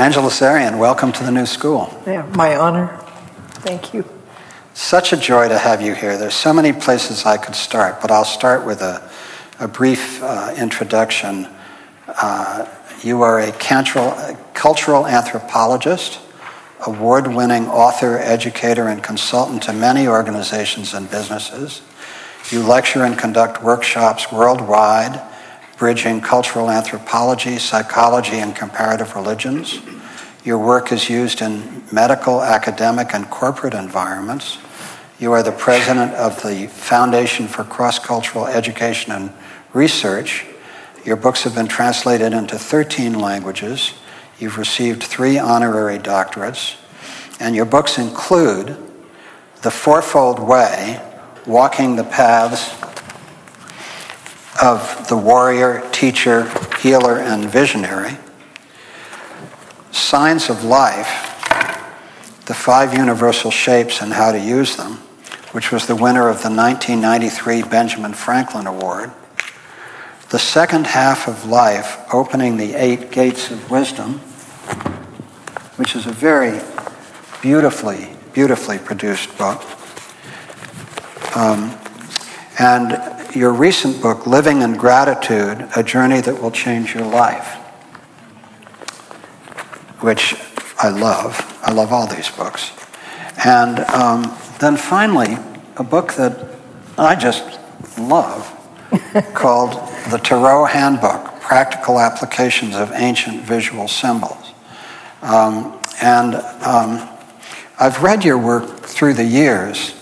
Angeles Arrien, welcome to the new school. Yeah, my honor. Thank you. Such a joy to have you here. There's so many places I could start, but I'll start with a, a brief uh, introduction. Uh, you are a cultural anthropologist, award winning author, educator, and consultant to many organizations and businesses. You lecture and conduct workshops worldwide, bridging cultural anthropology, psychology, and comparative religions. Your work is used in medical, academic, and corporate environments. You are the president of the Foundation for Cross Cultural Education and Research. Your books have been translated into 13 languages. You've received three honorary doctorates. And your books include The Fourfold Way Walking the Paths of the Warrior, Teacher, Healer, and Visionary. Signs of Life The Five Universal Shapes and How to Use Them, which was the winner of the 1993 Benjamin Franklin Award. The Second Half of Life Opening the Eight Gates of Wisdom, which is a very beautifully, beautifully produced book. Um, and your recent book, Living in Gratitude A Journey That Will Change Your Life which I love. I love all these books. And um, then finally, a book that I just love called The Tarot Handbook Practical Applications of Ancient Visual Symbols. Um, and um, I've read your work through the years,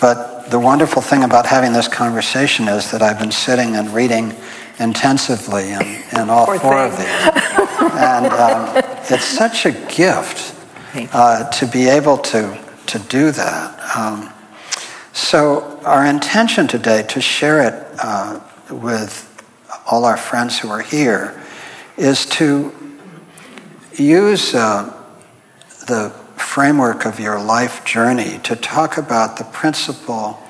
but the wonderful thing about having this conversation is that I've been sitting and reading intensively in, in all Poor four thing. of these. and um, it's such a gift uh, to be able to, to do that. Um, so, our intention today to share it uh, with all our friends who are here is to use uh, the framework of your life journey to talk about the principal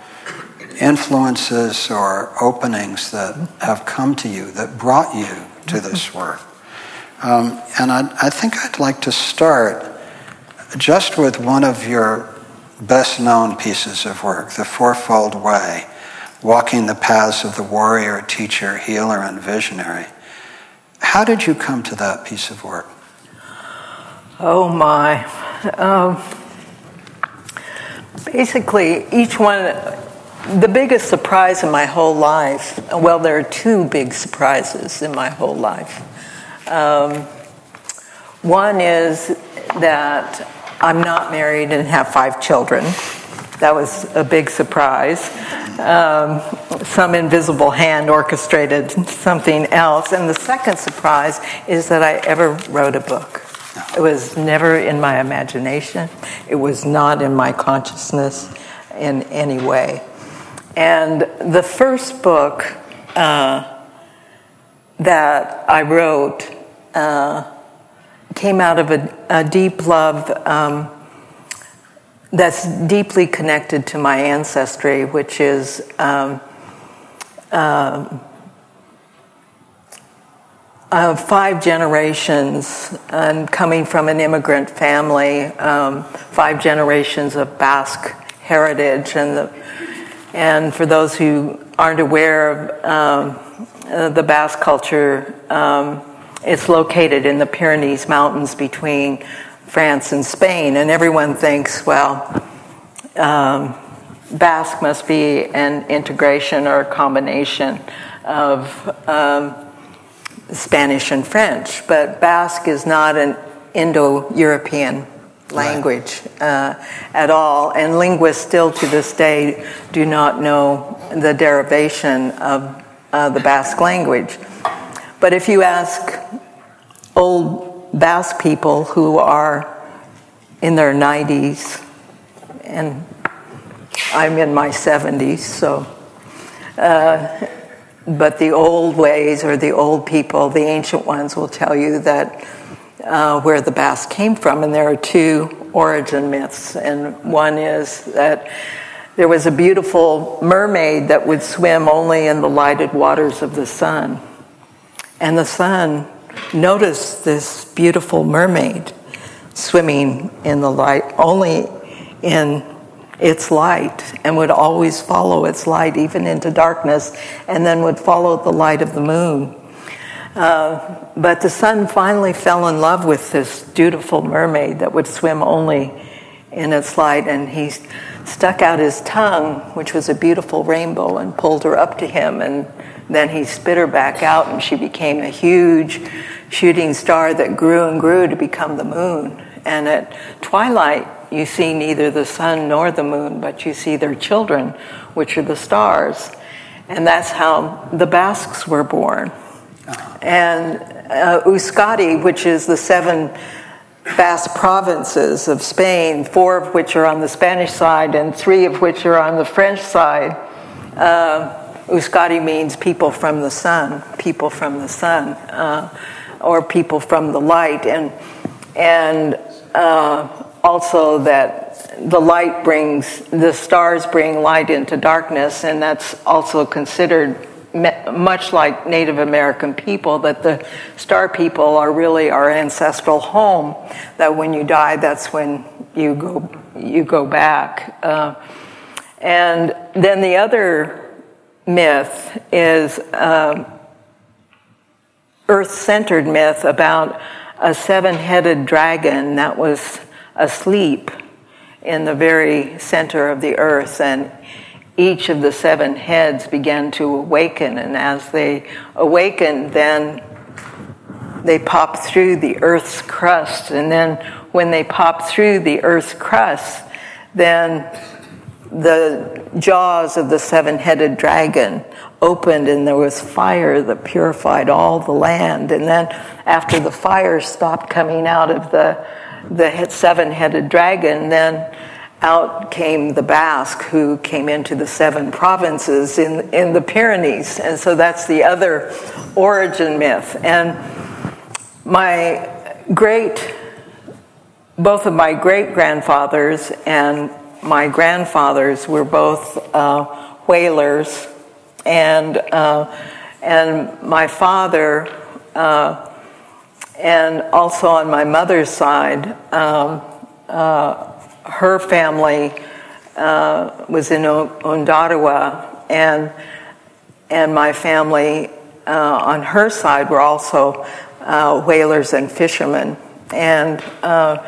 influences or openings that have come to you that brought you to this work. Um, and I, I think I'd like to start just with one of your best known pieces of work, The Fourfold Way Walking the Paths of the Warrior, Teacher, Healer, and Visionary. How did you come to that piece of work? Oh my. Um, basically, each one, the biggest surprise in my whole life, well, there are two big surprises in my whole life. Um, one is that I'm not married and have five children. That was a big surprise. Um, some invisible hand orchestrated something else. And the second surprise is that I ever wrote a book. It was never in my imagination, it was not in my consciousness in any way. And the first book uh, that I wrote uh, came out of a, a deep love um, that's deeply connected to my ancestry, which is um, uh, uh, five generations and coming from an immigrant family, um, five generations of Basque heritage. And, the, and for those who aren't aware of um, uh, the Basque culture, um, it's located in the Pyrenees Mountains between France and Spain, and everyone thinks, well, um, Basque must be an integration or a combination of um, Spanish and French, but Basque is not an Indo European language uh, at all, and linguists still to this day do not know the derivation of uh, the Basque language. But if you ask old Basque people who are in their 90s, and I'm in my 70s, so. Uh, but the old ways or the old people, the ancient ones, will tell you that uh, where the Basque came from, and there are two origin myths. And one is that there was a beautiful mermaid that would swim only in the lighted waters of the sun. And the sun noticed this beautiful mermaid swimming in the light, only in its light, and would always follow its light even into darkness, and then would follow the light of the moon. Uh, but the sun finally fell in love with this beautiful mermaid that would swim only in its light, and he stuck out his tongue, which was a beautiful rainbow, and pulled her up to him, and then he spit her back out, and she became a huge shooting star that grew and grew to become the moon. And at twilight, you see neither the sun nor the moon, but you see their children, which are the stars. And that's how the Basques were born. And uh, Euskadi, which is the seven vast provinces of Spain, four of which are on the Spanish side and three of which are on the French side. Uh, Euskadi means people from the sun, people from the sun, uh, or people from the light, and and uh, also that the light brings the stars bring light into darkness, and that's also considered much like Native American people, that the star people are really our ancestral home. That when you die, that's when you go you go back. Uh, and then the other myth is uh, Earth-centered myth about a seven-headed dragon that was asleep in the very center of the earth and each of the seven heads began to awaken, and as they awakened, then they popped through the earth's crust. And then when they popped through the earth's crust, then the jaws of the seven headed dragon opened, and there was fire that purified all the land. And then, after the fire stopped coming out of the, the seven headed dragon, then out came the Basque, who came into the seven provinces in, in the Pyrenees. And so that's the other origin myth. And my great, both of my great grandfathers and my grandfathers were both uh, whalers. And, uh, and my father, uh, and also on my mother's side, um, uh, her family uh, was in Ondarroa, and and my family uh, on her side were also uh, whalers and fishermen, and uh,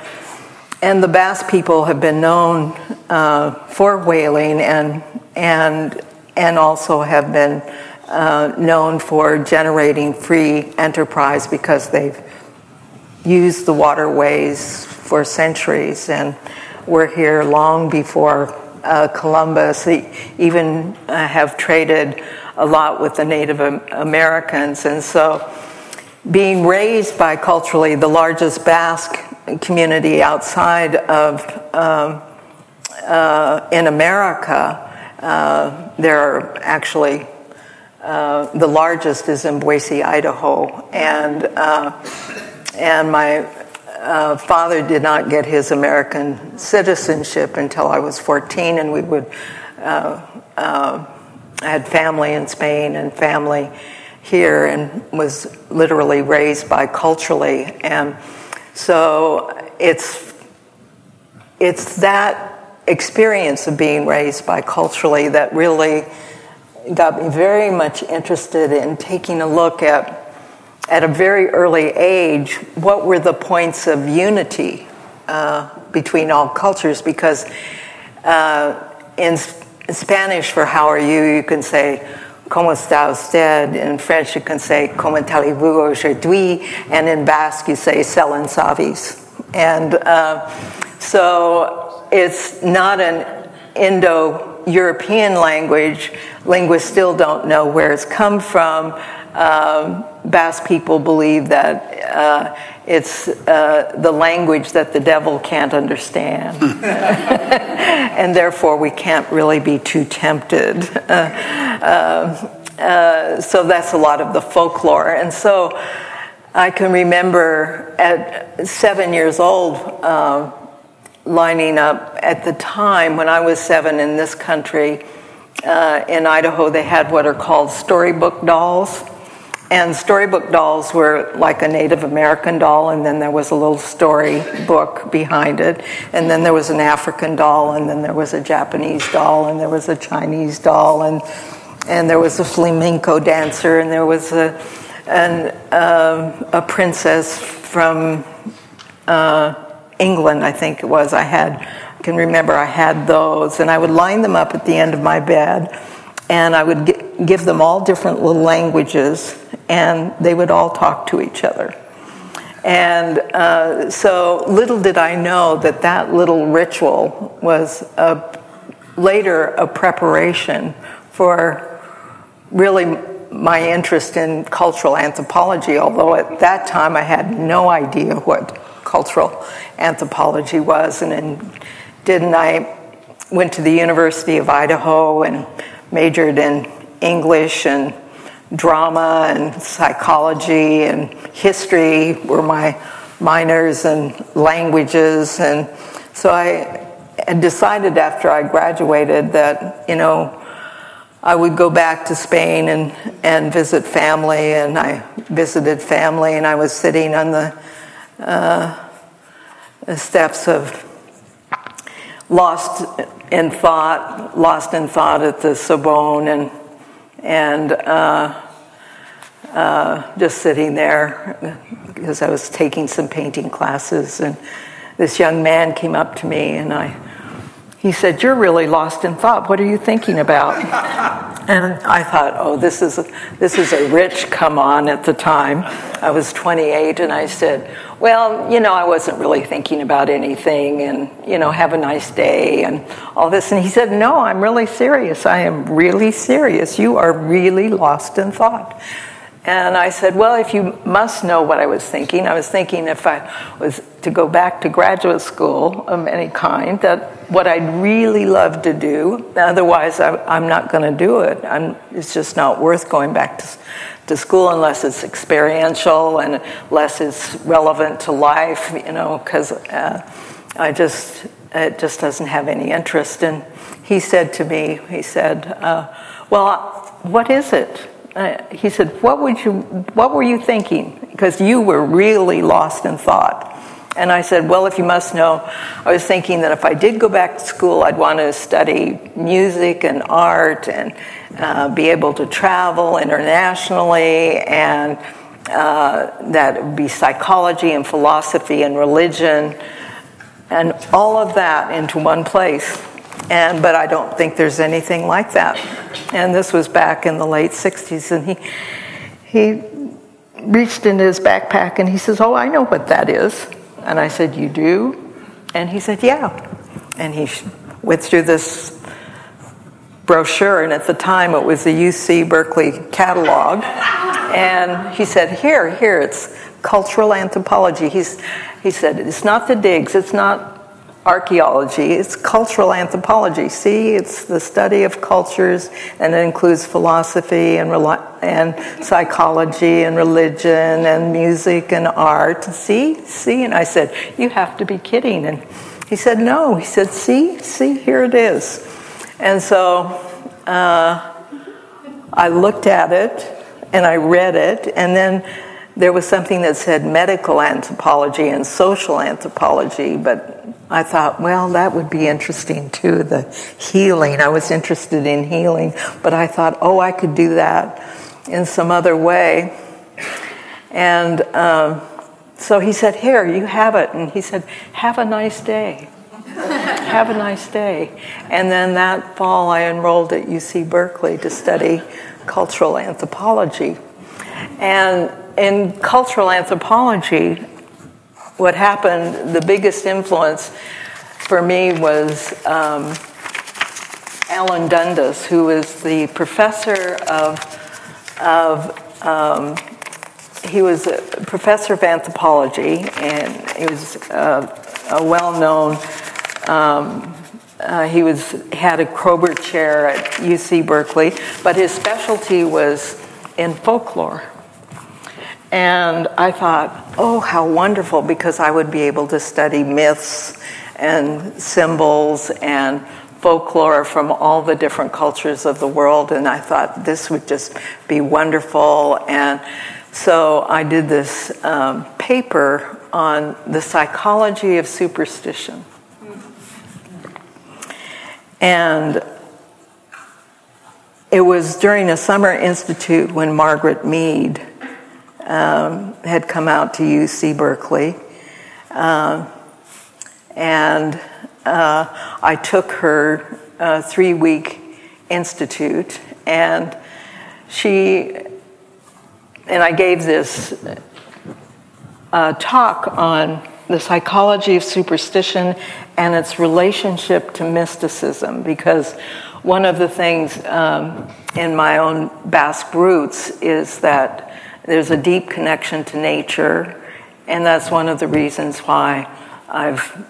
and the Basque people have been known uh, for whaling and and and also have been uh, known for generating free enterprise because they've used the waterways for centuries. And were here long before uh, Columbus. They even uh, have traded a lot with the Native Americans. And so, being raised by culturally the largest Basque community outside of um, uh, in America, uh, there are actually uh, the largest is in Boise, Idaho, and uh, and my uh, father did not get his American citizenship until I was 14, and we would uh, uh, had family in Spain and family here, and was literally raised biculturally, and so it's it's that experience of being raised biculturally that really got me very much interested in taking a look at at a very early age, what were the points of unity uh, between all cultures? Because uh, in Spanish, for how are you, you can say, ¿Cómo está usted? In French, you can say, ¿Cómo allez-vous aujourd'hui? And in Basque, you say, Selen Savis. And uh, so it's not an Indo European language. Linguists still don't know where it's come from. Um, Basque people believe that uh, it's uh, the language that the devil can't understand. and therefore, we can't really be too tempted. Uh, uh, so that's a lot of the folklore. And so I can remember at seven years old uh, lining up at the time when I was seven in this country. Uh, in Idaho, they had what are called storybook dolls and storybook dolls were like a Native American doll, and then there was a little story book behind it, and then there was an African doll, and then there was a Japanese doll, and there was a Chinese doll, and and there was a flamenco dancer, and there was a an, uh, a princess from uh, England, I think it was. I had I can remember I had those, and I would line them up at the end of my bed and I would g- give them all different little languages, and they would all talk to each other. And uh, so little did I know that that little ritual was a, later a preparation for really my interest in cultural anthropology, although at that time I had no idea what cultural anthropology was. And then didn't I went to the University of Idaho and majored in English and drama and psychology and history were my minors and languages. And so I decided after I graduated that you know I would go back to Spain and, and visit family. And I visited family and I was sitting on the, uh, steps of lost in thought, lost in thought at the Sorbonne, and and uh, uh, just sitting there because I was taking some painting classes, and this young man came up to me, and I. He said, "You're really lost in thought. What are you thinking about?" and I thought, "Oh, this is a, this is a rich come on." At the time, I was 28, and I said, well, you know, I wasn't really thinking about anything and, you know, have a nice day and all this. And he said, No, I'm really serious. I am really serious. You are really lost in thought. And I said, Well, if you must know what I was thinking, I was thinking if I was to go back to graduate school of any kind, that what I'd really love to do, otherwise I, am not going to do it. I'm, it's just not worth going back to to school unless it's experiential and unless it's relevant to life, you know, because uh, I just, it just doesn't have any interest. And he said to me, he said, uh, well, what is it? Uh, he said, what would you, what were you thinking? Because you were really lost in thought. And I said, Well, if you must know, I was thinking that if I did go back to school, I'd want to study music and art and uh, be able to travel internationally, and uh, that would be psychology and philosophy and religion, and all of that into one place. And but I don't think there's anything like that. And this was back in the late '60s, and he he reached into his backpack and he says, "Oh, I know what that is." And I said, You do? And he said, Yeah. And he went through this brochure, and at the time it was the UC Berkeley catalog. And he said, Here, here, it's cultural anthropology. He's, he said, It's not the digs, it's not archaeology, it's cultural anthropology. See, it's the study of cultures, and it includes philosophy and, and psychology and religion and music and art. See, see? And I said, You have to be kidding. And he said, No. He said, See, see, here it is. And so uh, I looked at it and I read it, and then there was something that said medical anthropology and social anthropology, but I thought, well, that would be interesting too, the healing. I was interested in healing, but I thought, oh, I could do that in some other way. And um, so he said, Here, you have it. And he said, Have a nice day. have a nice day. And then that fall, I enrolled at UC Berkeley to study cultural anthropology. And in cultural anthropology, what happened, the biggest influence for me was um, Alan Dundes, who was the professor of, of um, he was a professor of anthropology, and he was uh, a well-known. Um, uh, he was had a Kroeber chair at UC Berkeley, but his specialty was in folklore. And I thought, oh, how wonderful, because I would be able to study myths and symbols and folklore from all the different cultures of the world, and I thought this would just be wonderful. And so I did this um, paper on the psychology of superstition. And it was during a summer institute when Margaret Mead um, had come out to UC Berkeley. Uh, and uh, I took her uh, three week institute, and she and I gave this uh, talk on the psychology of superstition and its relationship to mysticism because one of the things um, in my own Basque roots is that there's a deep connection to nature, and that's one of the reasons why I've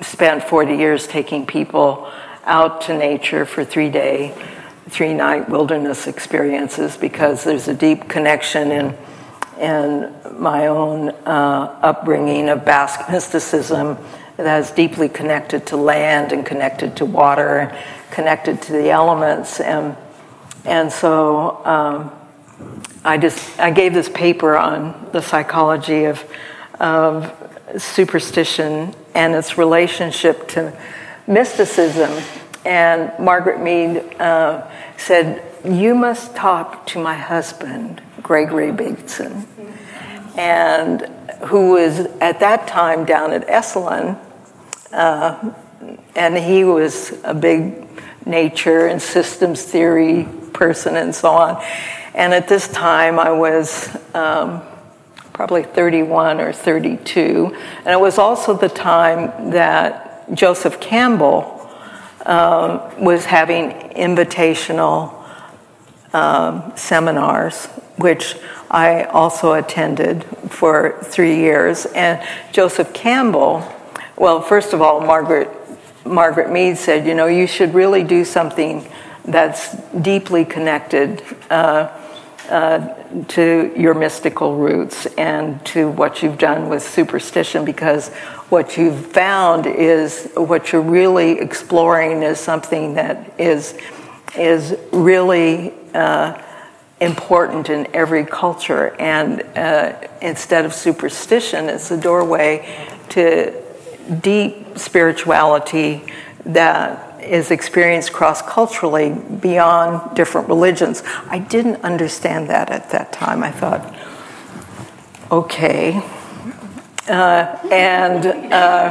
spent 40 years taking people out to nature for three day, three night wilderness experiences because there's a deep connection in, in my own uh, upbringing of Basque mysticism that is deeply connected to land and connected to water and connected to the elements. And, and so um, I just I gave this paper on the psychology of, of superstition and its relationship to mysticism. And Margaret Mead uh, said, You must talk to my husband, Gregory Bateson, and who was at that time down at Esalen. Uh, and he was a big nature and systems theory person and so on. And at this time, I was um, probably 31 or 32. And it was also the time that Joseph Campbell um, was having invitational um, seminars, which I also attended for three years. And Joseph Campbell, well, first of all, Margaret, Margaret Mead said, you know, you should really do something that's deeply connected. Uh, uh, to your mystical roots and to what you've done with superstition because what you've found is what you're really exploring is something that is is really uh, important in every culture and uh, instead of superstition it's a doorway to deep spirituality that is experienced cross culturally beyond different religions. I didn't understand that at that time. I thought, okay. Uh, and uh,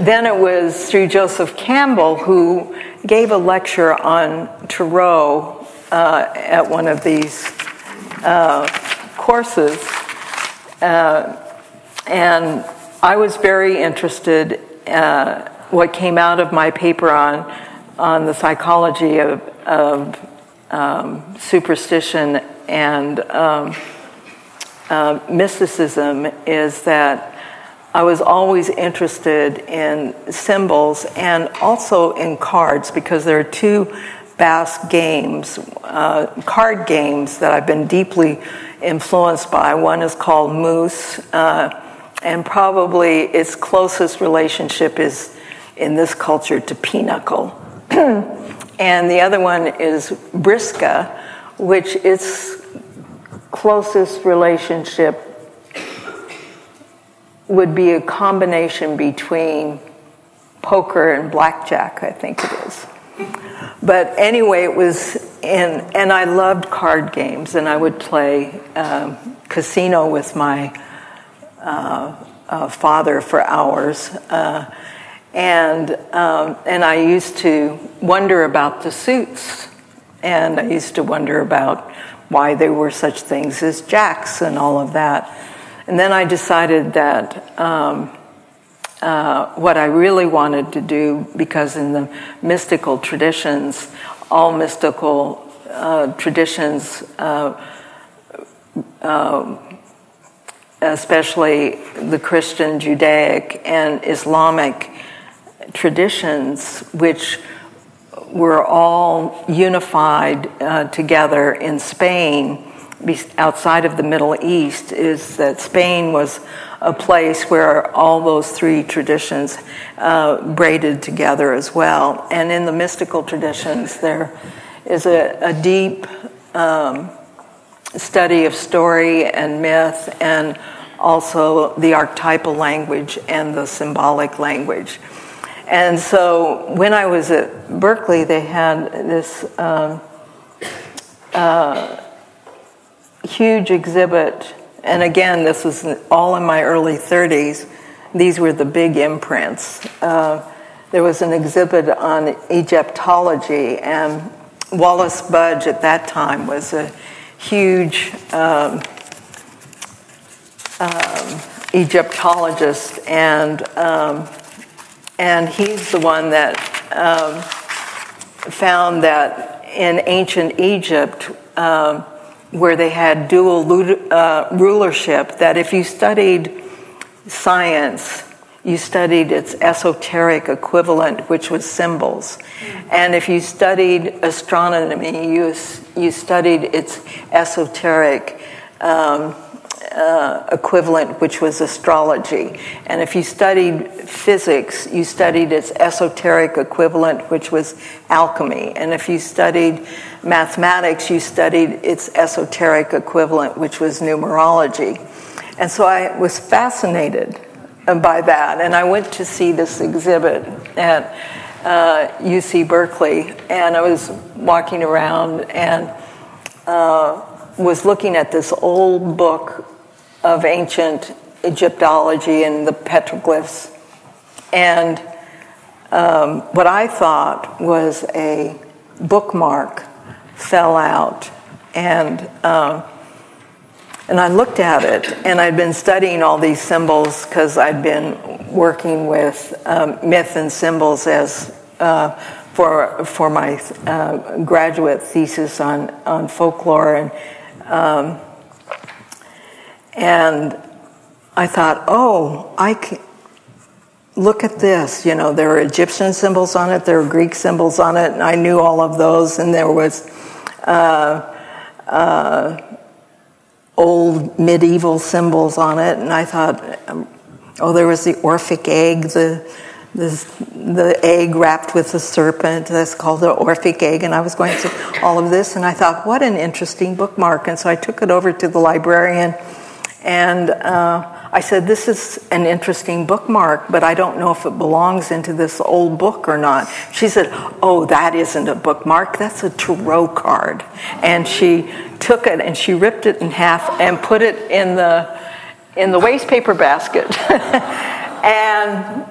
then it was through Joseph Campbell who gave a lecture on Tarot uh, at one of these uh, courses. Uh, and I was very interested. Uh, what came out of my paper on on the psychology of, of um, superstition and um, uh, mysticism is that I was always interested in symbols and also in cards because there are two Basque games, uh, card games that I've been deeply influenced by. One is called Mus, uh, and probably its closest relationship is in this culture to pinochle. and the other one is Brisca, which its closest relationship would be a combination between poker and blackjack, I think it is. But anyway, it was in, and I loved card games, and I would play um, casino with my uh, uh, father for hours. Uh, and, um, and I used to wonder about the suits. And I used to wonder about why there were such things as jacks and all of that. And then I decided that um, uh, what I really wanted to do, because in the mystical traditions, all mystical uh, traditions, uh, uh especially the Christian, Judaic, and Islamic, traditions which were all unified uh, together in Spain outside of the Middle East is that Spain was a place where all those three traditions uh, braided together as well. And in the mystical traditions, there is a, a deep um, study of story and myth, and also the archetypal language and the symbolic language. And so when I was at Berkeley, they had this um, uh, huge exhibit. And again, this was all in my early 30s. These were the big imprints. Uh, there was an exhibit on Egyptology, and Wallis Budge at that time was a huge um, um, Egyptologist, and um, and he's the one that um, found that in ancient Egypt, um, where they had dual uh, rulership, that if you studied science, you studied its esoteric equivalent, which was symbols. And if you studied astronomy, you, you studied its esoteric um, uh, equivalent, which was astrology. And if you studied physics, you studied its esoteric equivalent, which was alchemy. And if you studied mathematics, you studied its esoteric equivalent, which was numerology. And so I was fascinated by that. And I went to see this exhibit at uh, UC Berkeley, and I was walking around and uh, was looking at this old book of ancient Egyptology and the petroglyphs. And um, what I thought was a bookmark fell out. And, um, and I looked at it, and I'd been studying all these symbols because I'd been working with um, myth and symbols as uh, for, for my uh, graduate thesis on, on folklore and um, and I thought, oh, I can look at this. You know, there are Egyptian symbols on it, there are Greek symbols on it, and I knew all of those. And there was old medieval symbols on it, and I thought, um, oh, there was the Orphic egg, the the egg wrapped with the serpent that's called the Orphic egg, and I was going through all of this, and I thought, what an interesting bookmark. And so I took it over to the librarian and uh, I said, This is an interesting bookmark, but I don't know if it belongs into this old book or not. She said, Oh, that isn't a bookmark, that's a tarot card. And she took it and she ripped it in half and put it in the, in the waste paper basket. and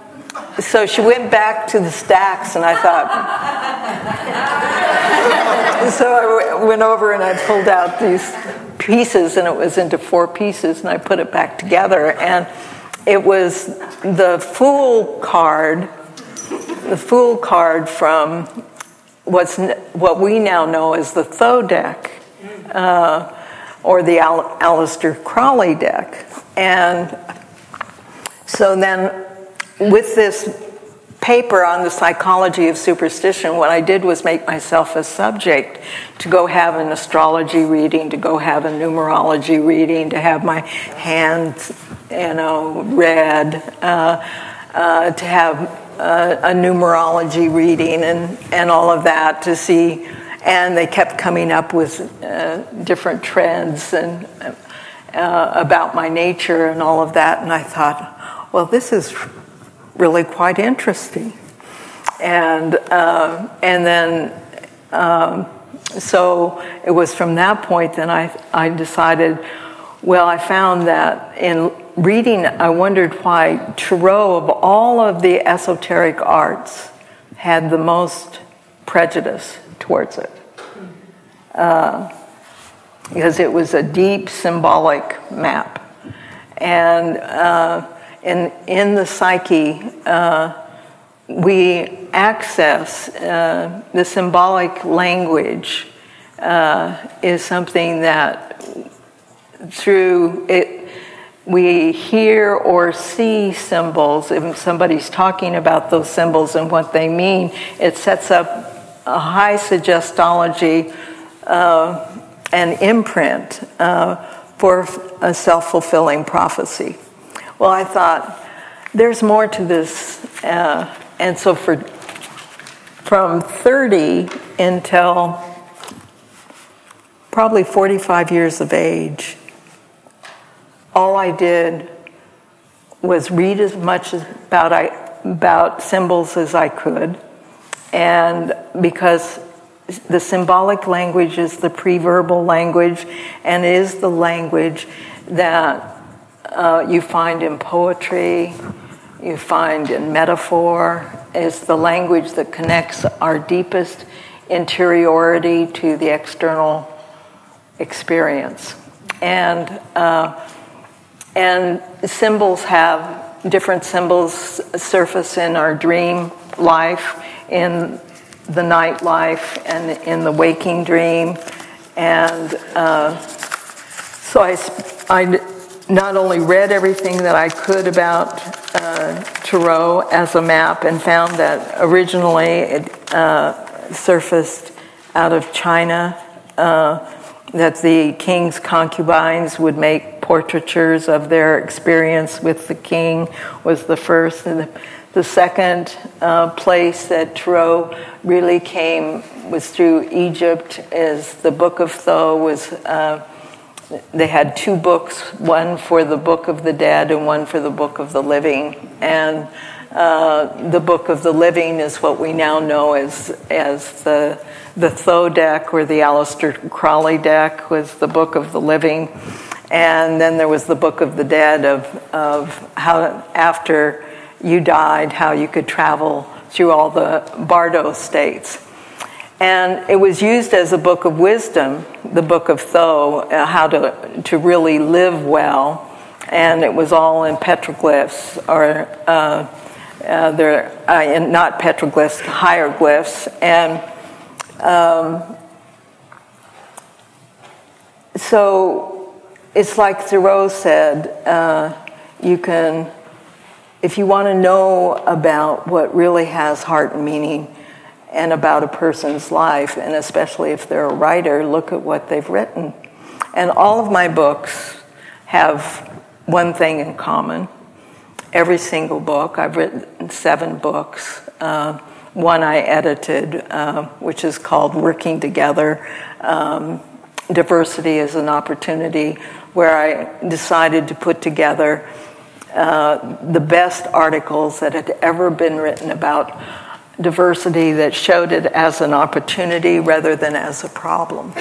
so she went back to the stacks, and I thought. so I went over and I pulled out these pieces, and it was into four pieces, and I put it back together. And it was the Fool card, the Fool card from what's what we now know as the Thoth deck, uh, or the Al- Crowley deck. And so then, with this paper on the psychology of superstition, what I did was make myself a subject to go have an astrology reading, to go have a numerology reading, to have my hands, you know, read, uh, uh, to have uh, a numerology reading and, and all of that to see. And they kept coming up with uh, different trends and uh, about my nature and all of that. And I thought, well, this is really quite interesting. And, uh, and then, um, so it was from that point that I, I decided, well, I found that in reading, I wondered why Tarot, of all of the esoteric arts, had the most prejudice towards it. Uh, because it was a deep symbolic map. And uh, in, in the psyche, uh, we access uh, the symbolic language uh, is something that through it we hear or see symbols. If somebody's talking about those symbols and what they mean it sets up a high suggestology uh, and imprint uh, for a self-fulfilling prophecy Well, I thought there's more to this, uh, and so for from 30 until probably 45 years of age, all I did was read as much about I, about symbols as I could, and because the symbolic language is the pre-verbal language and is the language that uh, you find in poetry, you find in metaphor, is the language that connects our deepest interiority to the external experience. And, uh, and symbols have different symbols surface in our dream life, in the night life, and in the waking dream. And uh, so I, I not only read everything that I could about uh, Tarot as a map and found that originally it uh, surfaced out of China, uh, that the king's concubines would make portraitures of their experience with the king was the first. And the, the second uh, place that Tarot really came was through Egypt, is the Book of Thoth was uh, they had two books, one for the Book of the Dead and one for the Book of the Living. And uh, the Book of the Living is what we now know as, as the, the Thoth deck or the Aleister Crowley deck was the Book of the Living. And then there was the Book of the Dead of, of how after you died, how you could travel through all the Bardo states. And it was used as a book of wisdom, the book of Thoth, uh, how to, to really live well. And it was all in petroglyphs, or uh, uh, they're uh, not petroglyphs, hieroglyphs. And um, so it's like Thoreau said uh, you can, if you want to know about what really has heart and meaning, and about a person's life, and especially if they're a writer, look at what they've written. And all of my books have one thing in common. Every single book, I've written seven books. Uh, one I edited, uh, which is called Working Together um, Diversity is an Opportunity, where I decided to put together uh, the best articles that had ever been written about diversity that showed it as an opportunity rather than as a problem.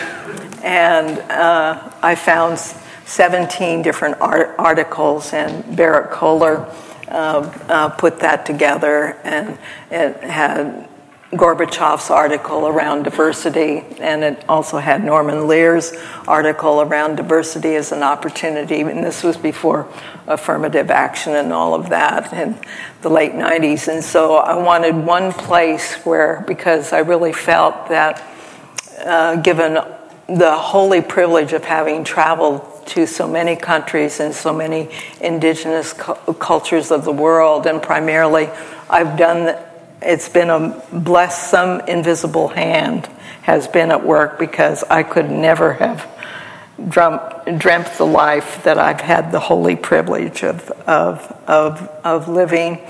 And uh, I found 17 different art- articles, and Berrett-Koehler uh, uh, put that together, and it had Gorbachev's article around diversity, and it also had Norman Lear's article around diversity as an opportunity. And this was before affirmative action and all of that in the late 90s. And so I wanted one place where, because I really felt that uh, given the holy privilege of having traveled to so many countries and so many indigenous cu- cultures of the world, and primarily I've done it's been a blessed, some invisible hand has been at work because I could never have dreamt, the life that I've had the holy privilege of, of, of, of living.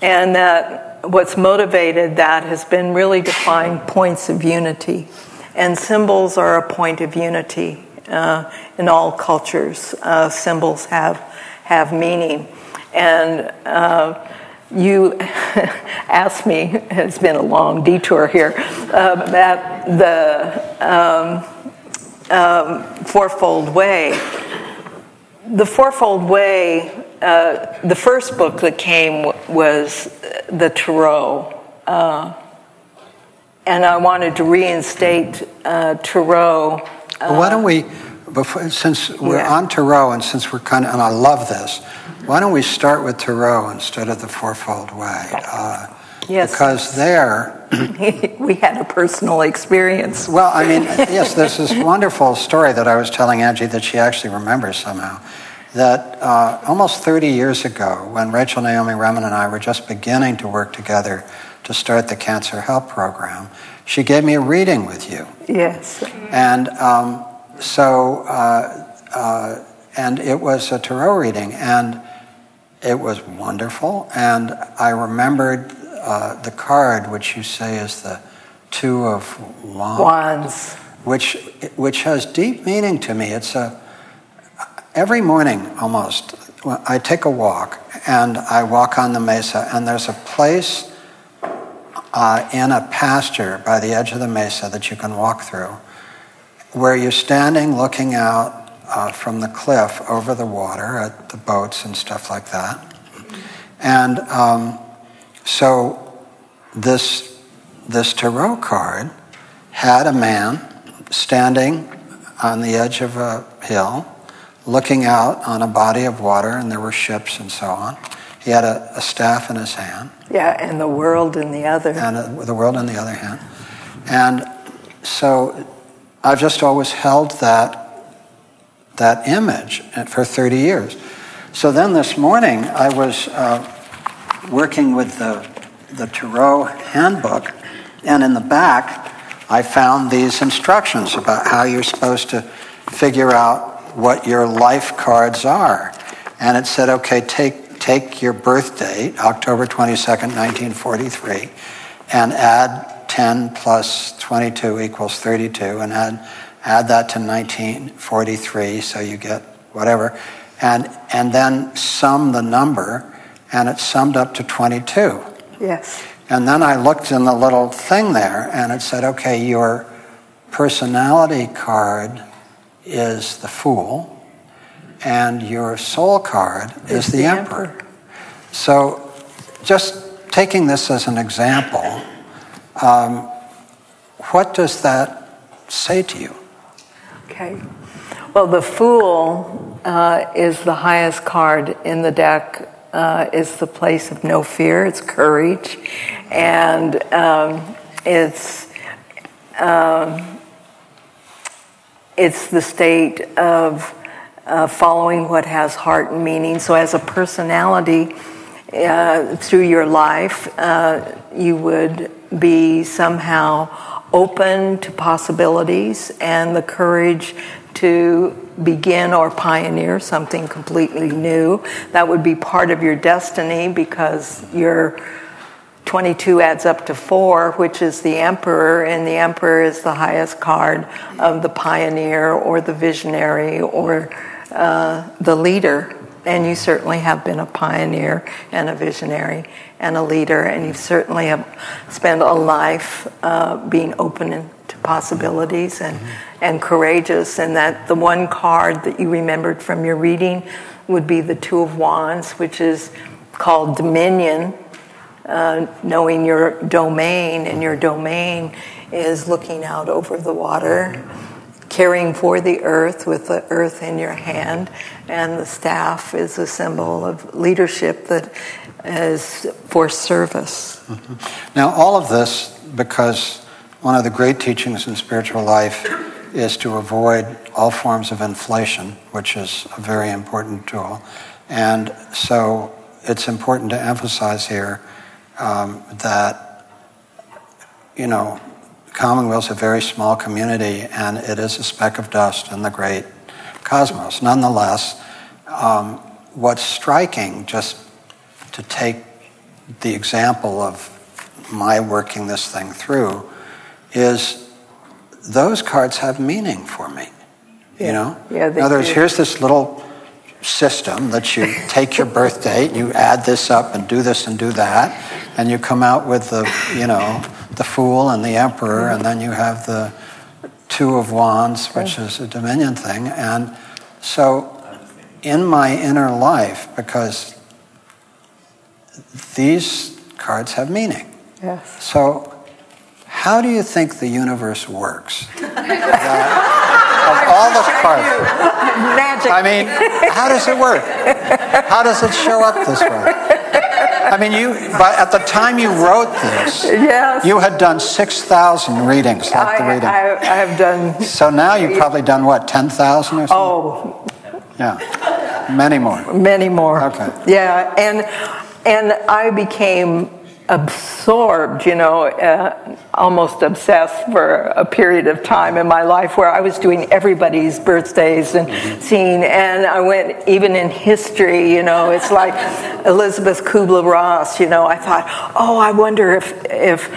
And that what's motivated that has been really to find points of unity. And symbols are a point of unity uh, in all cultures. Uh, symbols have, have meaning. And uh, you asked me, it's been a long detour here, uh, about the um, um, Fourfold Way. The Fourfold Way, uh, the first book that came was the Tarot. Uh, and I wanted to reinstate uh, Tarot. Well, why don't we, before, since we're yeah. on Tarot and since we're kind of, and I love this, why don't we start with Tarot instead of the Fourfold Way? Yes. Because there. we had a personal experience. Well, I mean, yes, there's this wonderful story that I was telling Angie that she actually remembers somehow. That uh, almost 30 years ago, when Rachel Naomi Remen and I were just beginning to work together to start the Cancer Help Program, she gave me a reading with you. Yes. And um, so, uh, uh and it was a tarot reading. And it was wonderful. And I remembered uh, the card, which you say is the two of wands, Wands. which which has deep meaning to me. It's a every morning almost. I take a walk and I walk on the mesa, and there's a place uh, in a pasture by the edge of the mesa that you can walk through, where you're standing looking out uh, from the cliff over the water at the boats and stuff like that. And um, so this, this tarot card had a man standing on the edge of a hill looking out on a body of water, and there were ships and so on. He had a, a staff in his hand. Yeah, and the world in the other. And uh, the world in the other hand. And so I've just always held that that image for 30 years. So then this morning I was uh, working with the, the Tarot handbook, and in the back I found these instructions about how you're supposed to figure out what your life cards are. And it said, okay, take, take your birth date, October 22nd, 1943, and add 10 plus 22 equals 32, and add add that to 1943, so you get whatever, and, and then sum the number, and it summed up to 22. Yes. And then I looked in the little thing there, and it said, okay, your personality card is the Fool, and your soul card is the, the emperor. emperor. So, just taking this as an example, um, what does that say to you? Okay. Well, the Fool uh, is the highest card in the deck. Uh, it's the place of no fear. It's courage, and um, it's um, it's the state of uh, following what has heart and meaning. So, as a personality, uh, through your life, uh, you would be somehow open to possibilities and the courage to begin or pioneer something completely new. That would be part of your destiny because your 22 adds up to 4, which is the emperor, and the emperor is the highest card of the pioneer or the visionary or uh, the leader. And you certainly have been a pioneer and a visionary and a leader, and you certainly have spent a life uh, being open to possibilities and, mm-hmm. and courageous. And that the one card that you remembered from your reading would be the Two of Wands, which is called Dominion, uh, knowing your domain, and your domain is looking out over the water caring for the earth with the earth in your hand, and the staff is a symbol of leadership that is for service. Mm-hmm. Now, all of this because one of the great teachings in spiritual life is to avoid all forms of inflation, which is a very important tool. And so it's important to emphasize here um, that, you know, Commonwealth is a very small community and it is a speck of dust in the great cosmos. Nonetheless, um, what's striking, just to take the example of my working this thing through, is those cards have meaning for me. Yeah. You know? Yeah, In other words, here's this little system that you take your birth date, you add this up and do this and do that, and you come out with the, you know, the Fool and the Emperor, and then you have the Two of Wands, which is a Dominion thing. And so, in my inner life, because these cards have meaning. Yes. So, how do you think the universe works? of all the cards. Magic. I mean, how does it work? How does it show up this way? I mean, you. But at the time you wrote this, yes. you had done six thousand readings, like the reading. I, I, have done. So now you've probably done what, ten thousand or something? Oh. Yeah, many more. Many more. Okay. Yeah, and and I became absorbed, you know, uh, almost obsessed for a period of time in my life where I was doing everybody's birthdays and seeing, and I went even in history, you know, it's like Elizabeth Kubler Ross, you know, I thought, oh, I wonder if, if,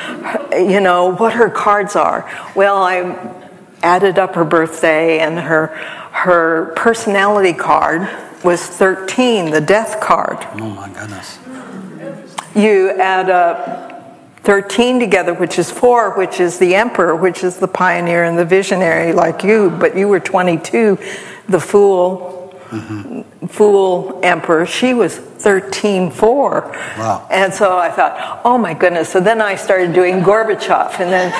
you know, what her cards are. Well, I added up her birthday and her, her personality card was 13, the death card. Oh my goodness you add up 13 together, which is four, which is the emperor, which is the pioneer and the visionary like you, but you were 22, the fool, mm-hmm. fool emperor. She was 13 4. Wow. And so I thought, oh my goodness. So then I started doing Gorbachev, and then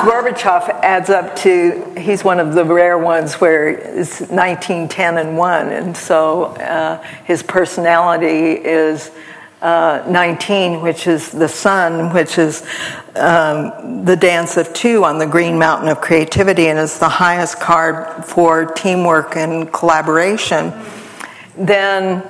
Gorbachev adds up to, he's one of the rare ones where it's 19, 10, and 1. And so uh, his personality is uh, 19, which is the sun, which is um, the dance of two on the Green Mountain of Creativity, and is the highest card for teamwork and collaboration. Then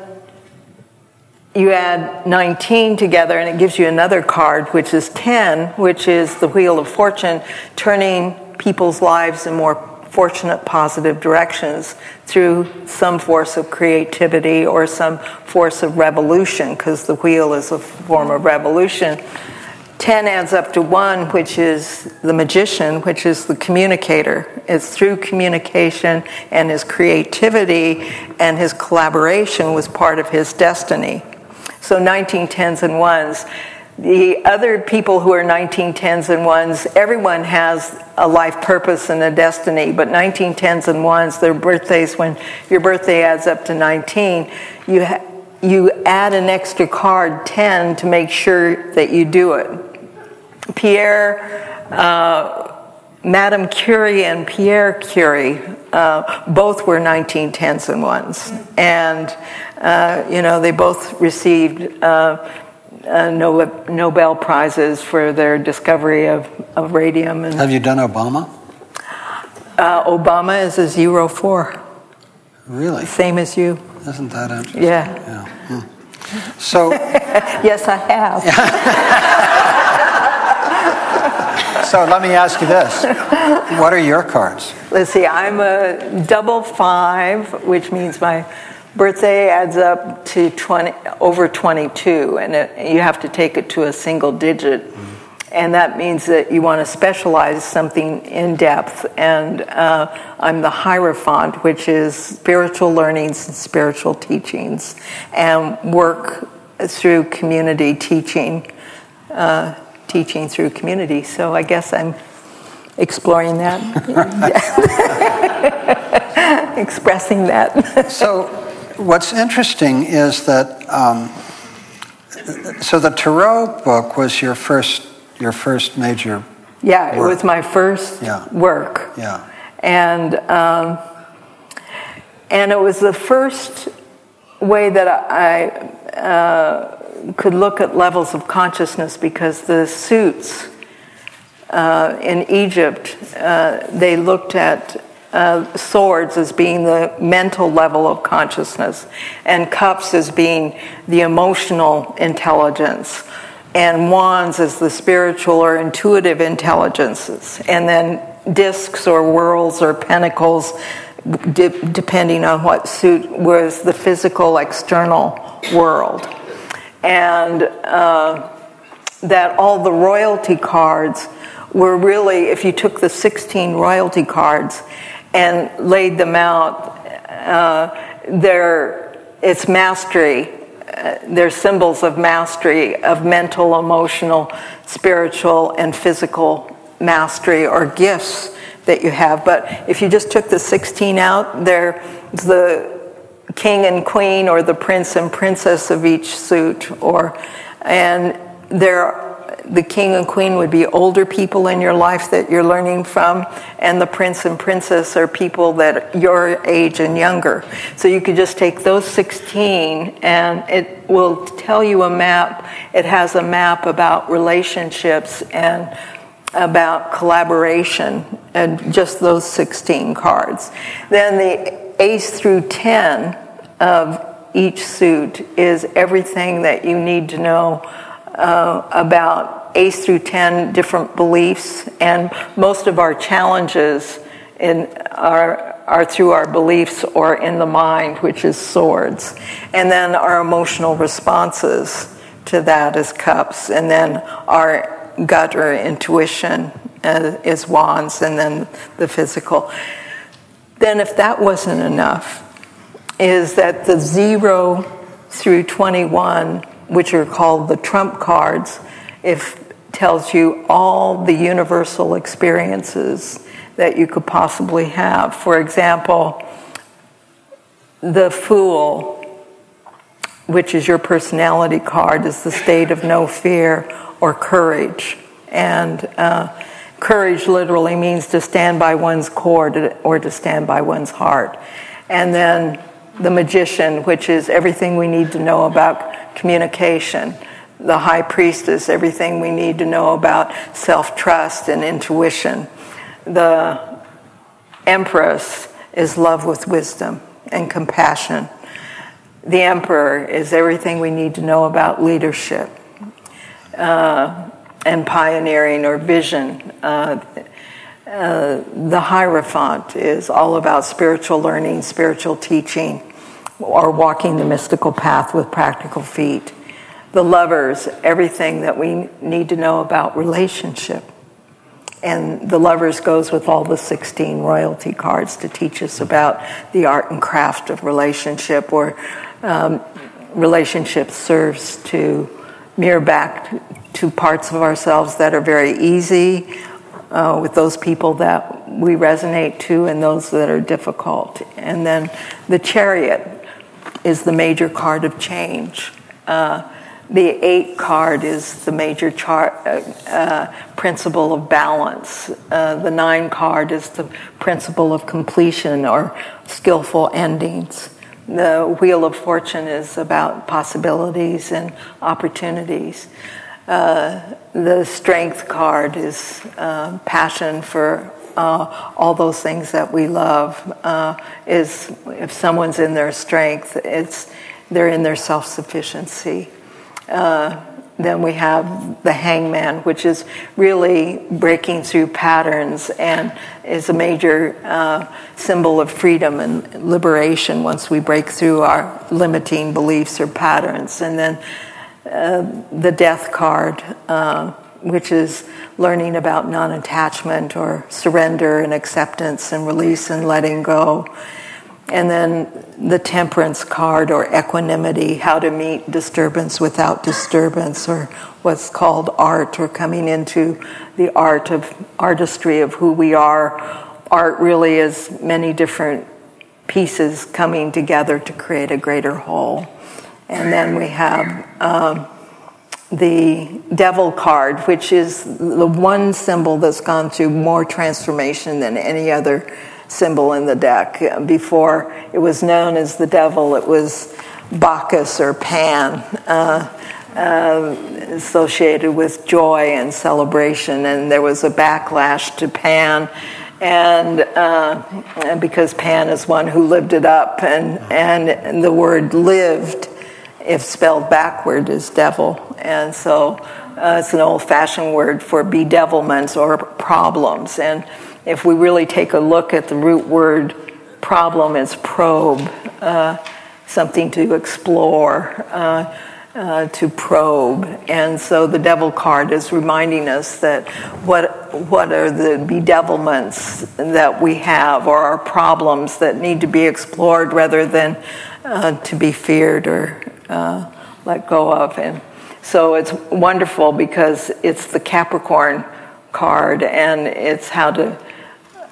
you add 19 together, and it gives you another card, which is 10, which is the Wheel of Fortune, turning people's lives in more fortunate positive directions through some force of creativity or some force of revolution, because the wheel is a form of revolution. 10 adds up to 1, which is the magician, which is the communicator. It's through communication and his creativity and his collaboration was part of his destiny. So 19 10s and 1s the other people who are 1910s and 1s, everyone has a life purpose and a destiny, but 1910s and 1s, their birthdays, when your birthday adds up to 19, you, ha- you add an extra card, 10, to make sure that you do it. Pierre, uh, Madame Curie and Pierre Curie, uh, both were 1910s and 1s. And, uh, you know, they both received uh, Nobel Prizes for their discovery of, of radium. And, Have you done Obama? Uh, Obama is a zero four. Really? Same as you. Isn't that interesting? Yeah. yeah. Hmm. So. yes, I have. so let me ask you this: What are your cards? Let's see. I'm a double five, which means my birthday adds up to 20, over 22, and it, you have to take it to a single digit. Mm-hmm. And that means that you want to specialize something in depth. And uh, I'm the Hierophant, which is spiritual learnings and spiritual teachings, and work through community teaching, uh, teaching through community. So I guess I'm exploring that, expressing that. so what's interesting is that um, so the Tarot book was your first your first major. Yeah, work. it was my first yeah. work. Yeah, and um, and it was the first way that I uh, could look at levels of consciousness because the suits uh, in Egypt uh, they looked at uh, swords as being the mental level of consciousness, and cups as being the emotional intelligence, and wands as the spiritual or intuitive intelligences, and then discs or whorls or pentacles, de- depending on what suit, was the physical external world. And uh, that all the royalty cards were really, if you took the 16 royalty cards and laid them out. Uh, they're, it's mastery. Uh, they're symbols of mastery, of mental, emotional, spiritual, and physical mastery or gifts that you have. But if you just took the 16 out, they're the king and queen or the prince and princess of each suit or and there the king and queen would be older people in your life that you're learning from, and the prince and princess are people that your age and younger. So you could just take those 16 and it will tell you a map. It has a map about relationships and about collaboration and just those 16 cards. Then the ace through 10 of each suit is everything that you need to know uh, about eight through 10 different beliefs, and most of our challenges in our, are through our beliefs or in the mind, which is swords. And then our emotional responses to that is cups. And then our gut or intuition uh, is wands, and then the physical. Then, if that wasn't enough, is that the zero through 21, which are called the trump cards, if tells you all the universal experiences that you could possibly have. For example, the fool, which is your personality card, is the state of no fear or courage. And uh, courage literally means to stand by one's core or to stand by one's heart. And then the magician, which is everything we need to know about communication. The high priestess, everything we need to know about self trust and intuition. The empress is love with wisdom and compassion. The emperor is everything we need to know about leadership uh, and pioneering or vision. Uh, uh, the Hierophant is all about spiritual learning, spiritual teaching, or walking the mystical path with practical feet. The Lovers, everything that we need to know about relationship. And the Lovers goes with all the 16 royalty cards to teach us about the art and craft of relationship, or um, relationship serves to mirror back to parts of ourselves that are very easy uh, with those people that we resonate to and those that are difficult. And then the chariot is the major card of change. Uh, the eight card is the major chart, uh, uh, principle of balance. Uh, the nine card is the principle of completion or skillful endings. The wheel of fortune is about possibilities and opportunities. Uh, the strength card is uh, passion for uh, all those things that we love. Uh, is if someone's in their strength, it's they're in their self sufficiency. Uh, then we have the hangman, which is really breaking through patterns and is a major uh, symbol of freedom and liberation once we break through our limiting beliefs or patterns. And then uh, the death card, uh, which is learning about non attachment or surrender and acceptance and release and letting go. And then the temperance card or equanimity, how to meet disturbance without disturbance, or what's called art, or coming into the art of artistry of who we are. Art really is many different pieces coming together to create a greater whole. And then we have um, the devil card, which is the one symbol that's gone through more transformation than any other symbol in the deck. Before it was known as the devil, it was Bacchus or Pan. Uh, uh, associated with joy and celebration, and there was a backlash to Pan, and uh, because Pan is one who lived it up, and, and the word lived if spelled backward, is devil. And so uh, it's an old fashioned word for bedevilments or problems. And if we really take a look at the root word problem, it's probe, uh, something to explore. Uh, uh, to probe. And so the devil card is reminding us that what, what are the bedevilments that we have or our problems that need to be explored rather than uh, to be feared or uh, let go of. And so it's wonderful because it's the Capricorn card and it's how to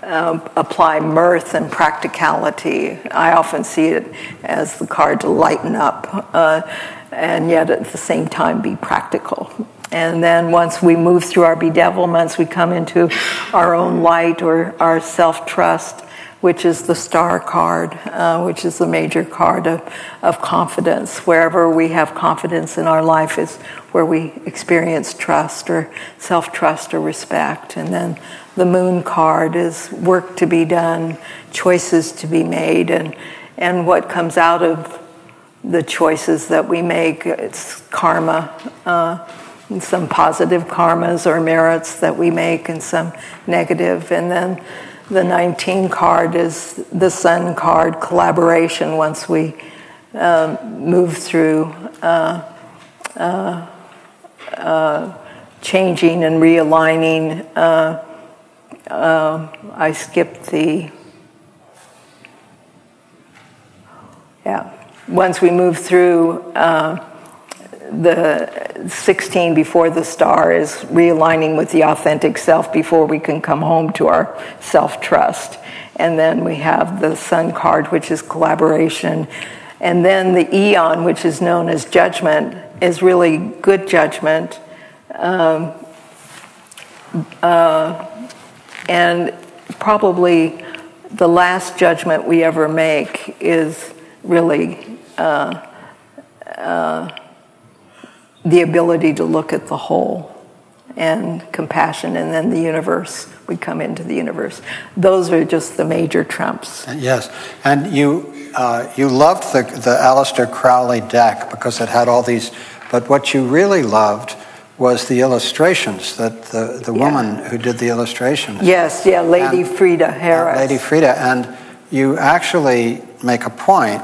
um, apply mirth and practicality. I often see it as the card to lighten up uh, and yet at the same time be practical. And then once we move through our bedevilments, we come into our own light or our self trust which is the star card, uh, which is the major card of, of confidence. Wherever we have confidence in our life is where we experience trust or self trust or respect. And then the moon card is work to be done, choices to be made, and, and what comes out of the choices that we make. It's karma. Uh, some positive karmas or merits that we make, and some negative. And then the 19 card is the Sun card, collaboration, once we um, move through uh, uh, uh, changing and realigning. Uh, uh, I skipped the. Yeah, once we move through uh, the 16 before the star is realigning with the authentic self before we can come home to our self trust. And then we have the sun card, which is collaboration. And then the Aeon, which is known as judgment, is really good judgment. Um, uh, and probably the last judgment we ever make is really uh, uh, the ability to look at the whole and compassion, and then the universe. We come into the universe. Those are just the major trumps. Yes, and you uh, you loved the the Aleister Crowley deck because it had all these. But what you really loved was the illustrations that the, the yeah. woman who did the illustrations. Yes, yeah, Lady and, Frieda Harris. Lady Frieda, and you actually make a point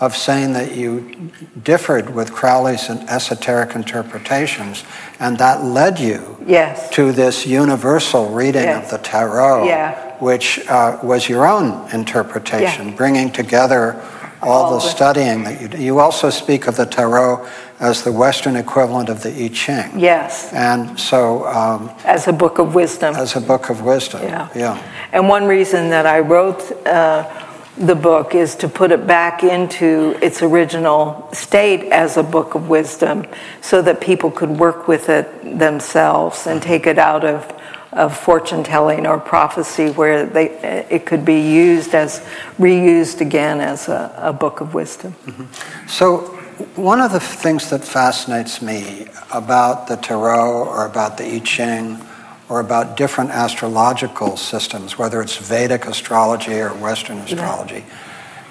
of saying that you differed with Crowley's esoteric interpretations, and that led you yes. to this universal reading yes. of the tarot, yeah. which uh, was your own interpretation, yeah. bringing together all, all the studying that you do. You also speak of the tarot as the Western equivalent of the I Ching. Yes. And so. Um, as a book of wisdom. As a book of wisdom. Yeah. Yeah. And one reason that I wrote. Uh, the book is to put it back into its original state as a book of wisdom so that people could work with it themselves and take it out of, of fortune telling or prophecy where they, it could be used as reused again as a, a book of wisdom. Mm-hmm. So, one of the things that fascinates me about the Tarot or about the I Ching or about different astrological systems, whether it's Vedic astrology or Western astrology.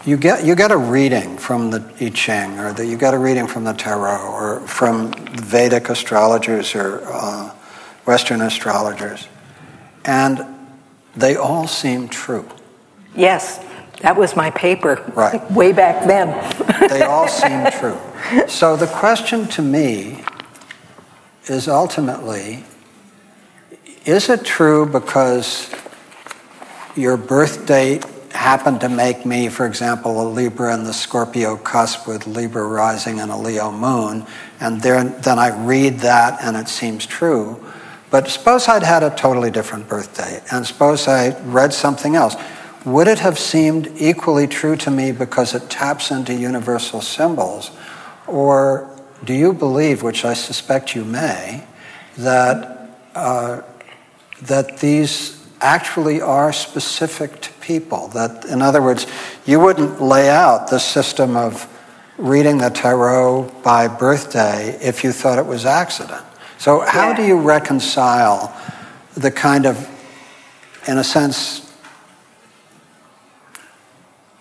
You get, you get a reading from the I Ching, or the, you get a reading from the Tarot, or from Vedic astrologers or uh, Western astrologers, and they all seem true. Yes, that was my paper. Right. Way back then. they all seem true. So the question to me is ultimately is it true because your birth date happened to make me, for example, a Libra in the Scorpio cusp with Libra rising and a Leo moon, and then, then I read that and it seems true. But suppose I'd had a totally different birth date, and suppose I read something else. Would it have seemed equally true to me because it taps into universal symbols? Or do you believe, which I suspect you may, that uh, that these actually are specific to people. That, in other words, you wouldn't lay out the system of reading the tarot by birthday if you thought it was accident. So, how do you reconcile the kind of, in a sense,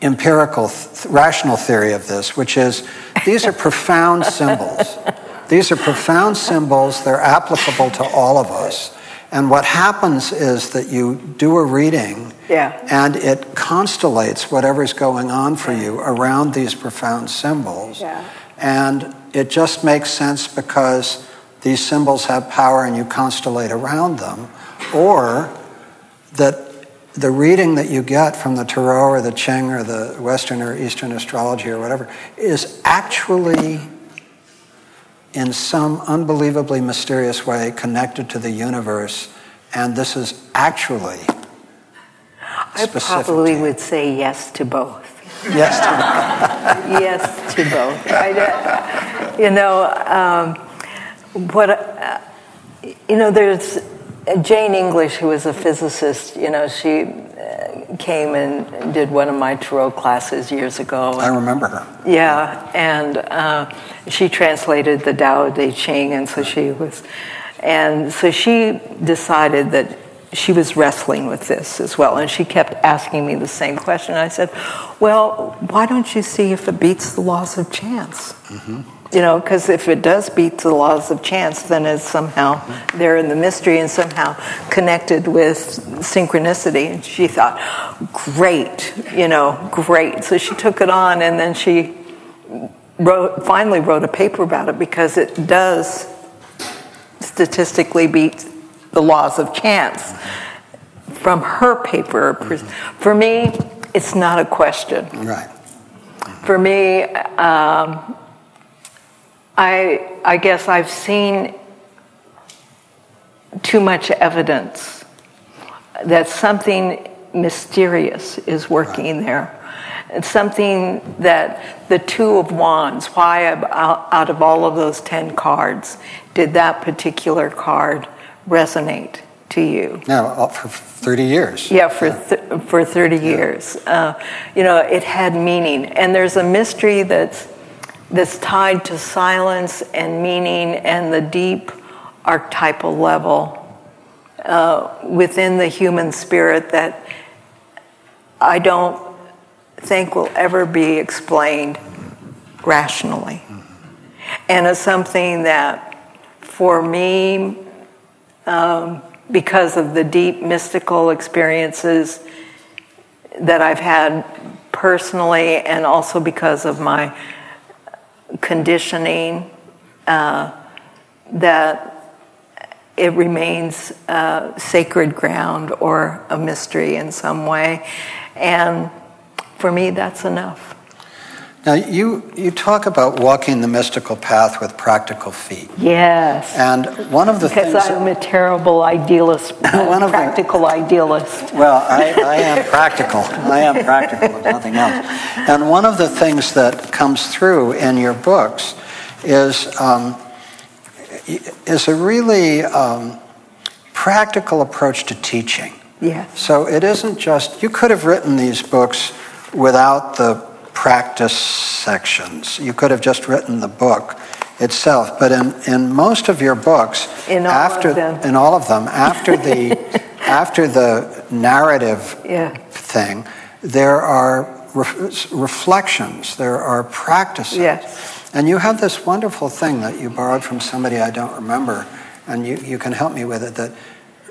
empirical, th- rational theory of this, which is these are profound symbols. These are profound symbols, they're applicable to all of us. And what happens is that you do a reading yeah. and it constellates whatever's going on for you around these profound symbols. Yeah. And it just makes sense because these symbols have power and you constellate around them. Or that the reading that you get from the Tarot or the Ching or the Western or Eastern astrology or whatever is actually in some unbelievably mysterious way connected to the universe, and this is actually. I probably would say yes to both. Yes to both. yes to both. I, you know, um, what uh, you know, there's Jane English, who was a physicist. You know, she came and did one of my Tarot classes years ago. I remember her. Yeah, and uh, she translated the Tao Te Ching, and so she was, and so she decided that she was wrestling with this as well, and she kept asking me the same question. I said, "Well, why don't you see if it beats the laws of chance?" Mm-hmm. You know, because if it does beat the laws of chance, then it's somehow there in the mystery and somehow connected with synchronicity. And she thought, great, you know, great. So she took it on and then she wrote, finally wrote a paper about it because it does statistically beat the laws of chance. From her paper, for me, it's not a question. Right. For me, um, I, I guess I've seen too much evidence that something mysterious is working there. It's something that the Two of Wands, why out of all of those 10 cards did that particular card resonate to you? Yeah, for 30 years. Yeah, for, th- for 30 years. Uh, you know, it had meaning. And there's a mystery that's that's tied to silence and meaning and the deep archetypal level uh, within the human spirit that I don't think will ever be explained rationally. And it's something that, for me, um, because of the deep mystical experiences that I've had personally, and also because of my conditioning uh, that it remains uh, sacred ground or a mystery in some way. And for me, that's enough. Now, you, you talk about walking the mystical path with practical feet. Yes. And one of the because things. Because I'm a terrible idealist, one of practical the, idealist. Well, I, I am practical. I am practical, if nothing else. And one of the things that comes through in your books is, um, is a really um, practical approach to teaching. Yes. So it isn't just, you could have written these books without the practice sections. You could have just written the book itself, but in, in most of your books, in after in all of them, after the after the narrative yeah. thing, there are re- reflections, there are practices. Yes. And you have this wonderful thing that you borrowed from somebody I don't remember, and you, you can help me with it that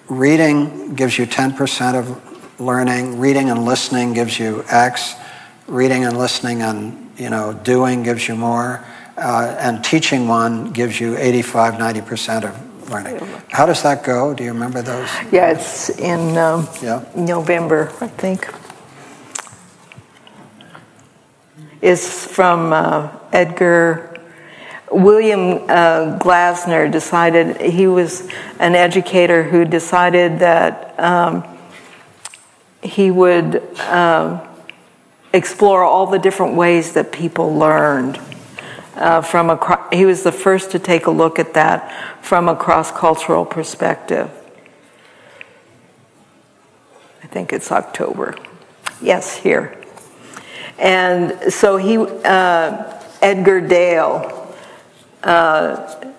reading gives you 10% of learning, reading and listening gives you X, reading and listening and you know doing gives you more uh, and teaching one gives you 85 90% of learning. How does that go? Do you remember those? Yeah it's in um, yeah. november i think. Is from uh, edgar william uh, glasner decided he was an educator who decided that um, he would um, explore all the different ways that people learned. Uh, from a, he was the first to take a look at that from a cross cultural perspective. I think it's October. Yes, here. And so he, uh, Edgar Dale, uh,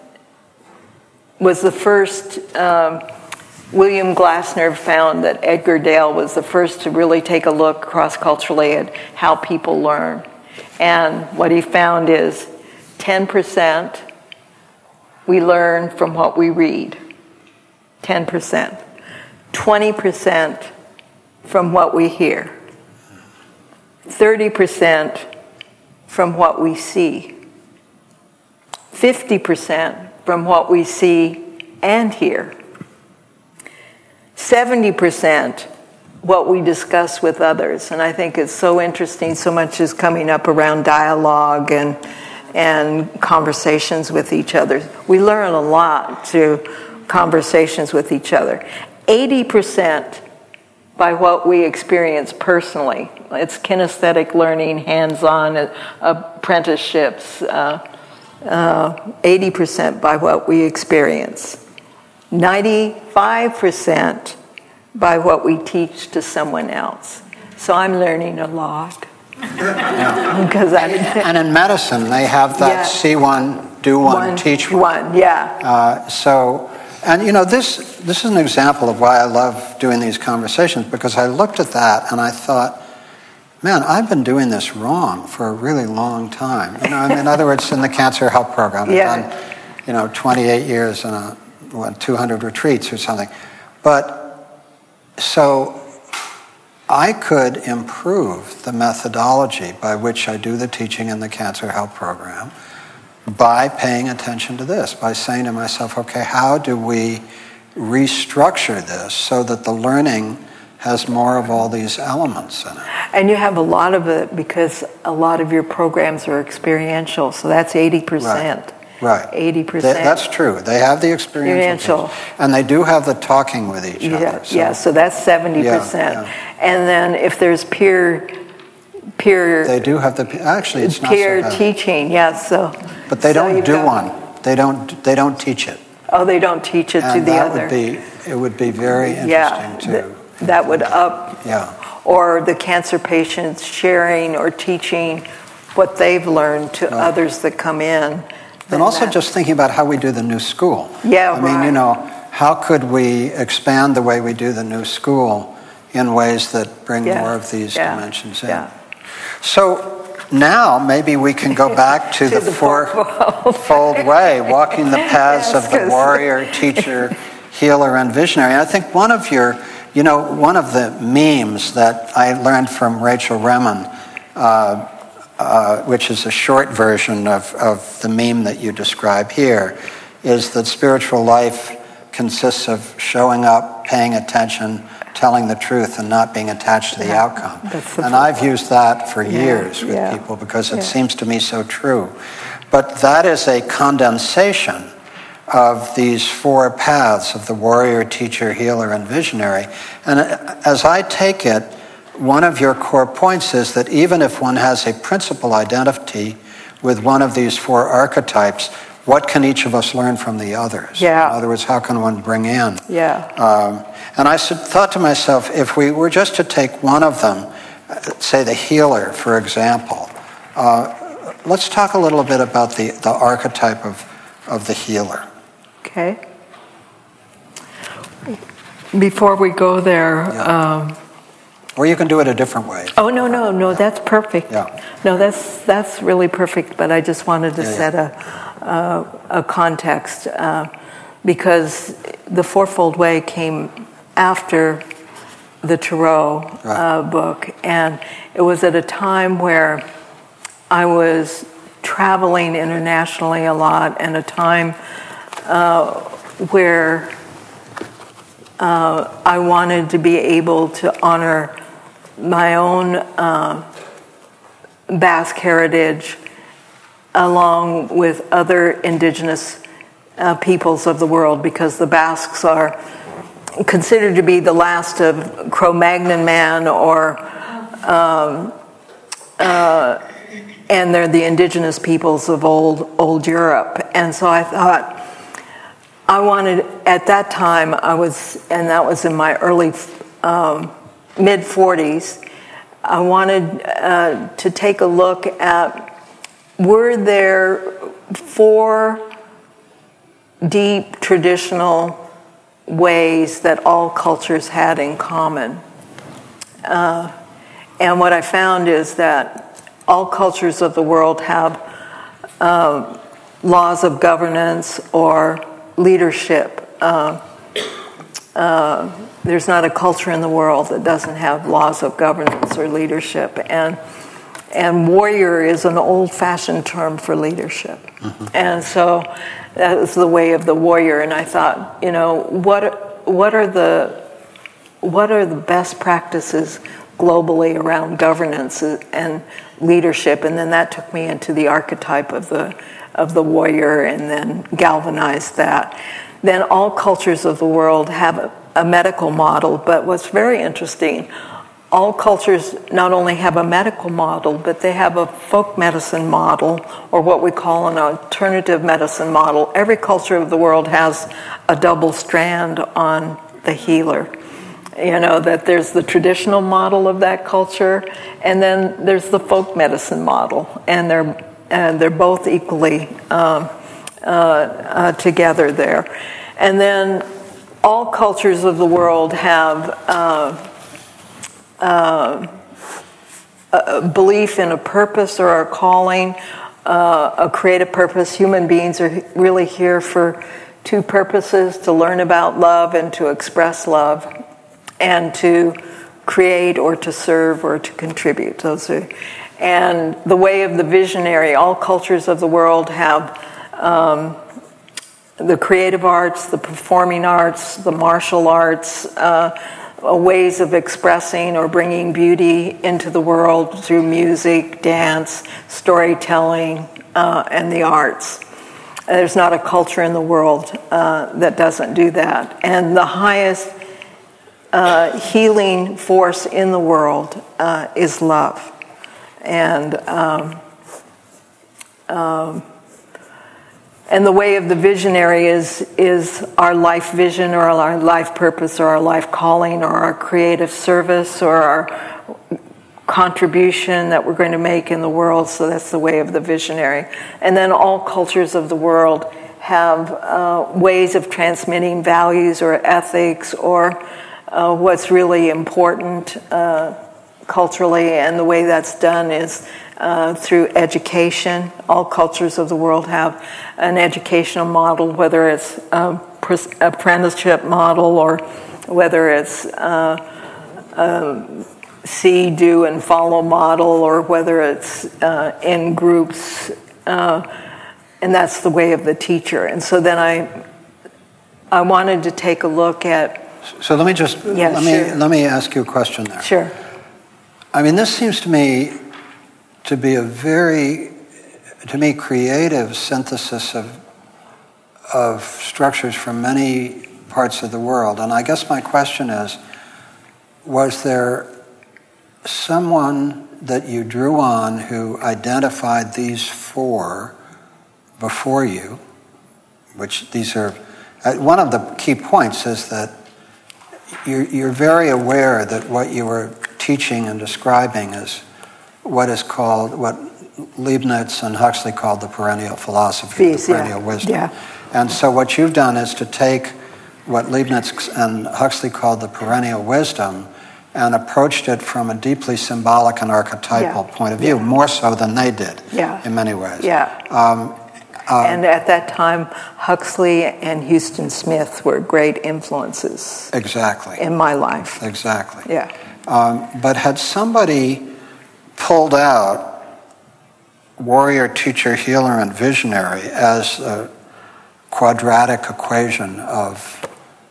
was the first. Um, William Glasner found that Edgar Dale was the first to really take a look cross culturally at how people learn. And what he found is 10% we learn from what we read, 10%, 20% from what we hear, 30% from what we see, 50% from what we see and hear 70% what we discuss with others. And I think it's so interesting, so much is coming up around dialogue and, and conversations with each other. We learn a lot through conversations with each other. 80% by what we experience personally. It's kinesthetic learning, hands on apprenticeships, uh, uh, 80% by what we experience. 95% by what we teach to someone else. So I'm learning a lot. because I, and in medicine, they have that yeah. see one, do one, one teach one. one yeah. Uh, so, and you know, this this is an example of why I love doing these conversations because I looked at that and I thought, man, I've been doing this wrong for a really long time. You know, in other words, in the Cancer Help Program, I've Yeah. done, you know, 28 years and a, what, 200 retreats or something. But so I could improve the methodology by which I do the teaching in the Cancer Help Program by paying attention to this, by saying to myself, okay, how do we restructure this so that the learning has more of all these elements in it? And you have a lot of it because a lot of your programs are experiential, so that's 80%. Right. 80%. They- that's true. They have the experiential, piece, and they do have the talking with each Yeah, other. yeah, so that's 70%. Yeah, yeah. And then if there's peer, peer, they do have the actually it's not peer so teaching, yes, so. but they so don't do got- one. They don't. They don't teach it. Oh, they don't teach it to and the that other. would be. It would be very interesting Yeah, to. th- that would up, yeah. or the cancer patients sharing or teaching what they've learned to others that come in. And also that- just thinking about how we do the new school. Yeah, I mean, you know, how could we expand the way we do the new school in ways that bring Yeah, more of these yeah, dimensions in? yeah. So now maybe we can go back to, To the, the fourfold. way, walking the paths Yes, of the warrior, teacher, healer, and visionary. I think one of your, you know, one of the memes that I learned from Rachel Remen, uh, uh, which is a short version of, of the meme that you describe here, is that spiritual life consists of showing up, paying attention, telling the truth, and not being attached to the outcome. The And I've used that for years with yeah, people because it yeah. seems to me so true. But that is a condensation of these four paths of the warrior, teacher, healer, and visionary. And as I take it, one of your core points is that even if one has a principal identity with one of these four archetypes, what can each of us learn from the others? Yeah. In other words, how can one bring in? Yeah. Um, and I thought to myself, if we were just to take one of them, uh, say the healer, for example, uh, let's talk a little bit about the, the archetype of, of the healer. Okay. Before we go there, Yeah. um, Or you can do it a different way. oh no, no, no, that's perfect. Yeah. No, that's that's really perfect. But I just wanted to Yeah, yeah. set a uh, a context uh, because the fourfold way came after the Tarot uh, book, and it was at a time where I was traveling internationally a lot, and a time uh, where uh, I wanted to be able to honor my own uh, Basque heritage along with other indigenous uh, peoples of the world because the Basques are considered to be the last of Cro Magnon man or um, uh, and they're the indigenous peoples of old old Europe. And so I thought I wanted at that time I was and that was in my early um, mid 40s I wanted uh, to take a look at were there four deep traditional ways that all cultures had in common. Uh, and what I found is that all cultures of the world have uh, laws of governance or leadership. Uh, uh, there's not a culture in the world that doesn't have laws of governance or leadership. And and warrior is an old fashioned term for leadership. Mm-hmm. And so that was the way of the warrior. And I thought, you know, what, what, are, the, what are the best practices globally around governance and leadership? And then that took me into the archetype of the, of the warrior and then galvanized that. Then all cultures of the world have a, medical model, but what's very interesting, all cultures not only have a medical model, but they have a folk medicine model, or what we call an alternative medicine model. Every culture of the world has a double strand on the healer. You know, that there's the traditional model of that culture, and then there's the folk medicine model, and they're, and they're both equally um, uh, uh, together there. And then all cultures of the world have. Uh, uh, a belief in a purpose or a calling, uh, a creative purpose. Human beings are really here for two purposes to learn about love and to express love, and to create or to serve or to contribute. Those are, and the way of the visionary, all cultures of the world have. Um, the creative arts, the performing arts, the martial arts, uh, ways of expressing or bringing beauty into the world through music, dance, storytelling, uh, and the arts. There's not a culture in the world uh, that doesn't do that. And the highest uh, healing force in the world uh, is love. And um, um, and the way of the visionary is, is our life vision or our life purpose or our life calling or our creative service or our contribution that we're going to make in the world. So that's the way of the visionary. And then all cultures of the world have uh, ways of transmitting values or ethics or uh, what's really important uh, culturally. And the way that's done is uh, through education. All cultures of the world have an educational model, whether it's a apprenticeship model or whether it's a, a see, do, and follow model, or whether it's uh, in groups. Uh, and that's the way of the teacher. And so then I, I wanted to take a look at. So let me just yeah, let sure. me let me ask you a question there. Sure. I mean, this seems to me to be a very, to me, creative synthesis of, of structures from many parts of the world. And I guess my question is was there someone that you drew on who identified these four before you, which these are, uh, one of the key points is that you're, you're very aware that what you were teaching and describing is what is called, what Leibniz and Huxley called the perennial philosophy, Peace, the perennial yeah. wisdom. Yeah. And so what you've done is to take what Leibniz and Huxley called the perennial wisdom and approached it from a deeply symbolic and archetypal Yeah. point of view, more so than they did in many ways. Yeah. Um, and at that time, Huxley and Huston Smith were great influences exactly. in my life. Exactly. Yeah. Um, but had somebody pulled out warrior, teacher, healer, and visionary as a quadratic equation of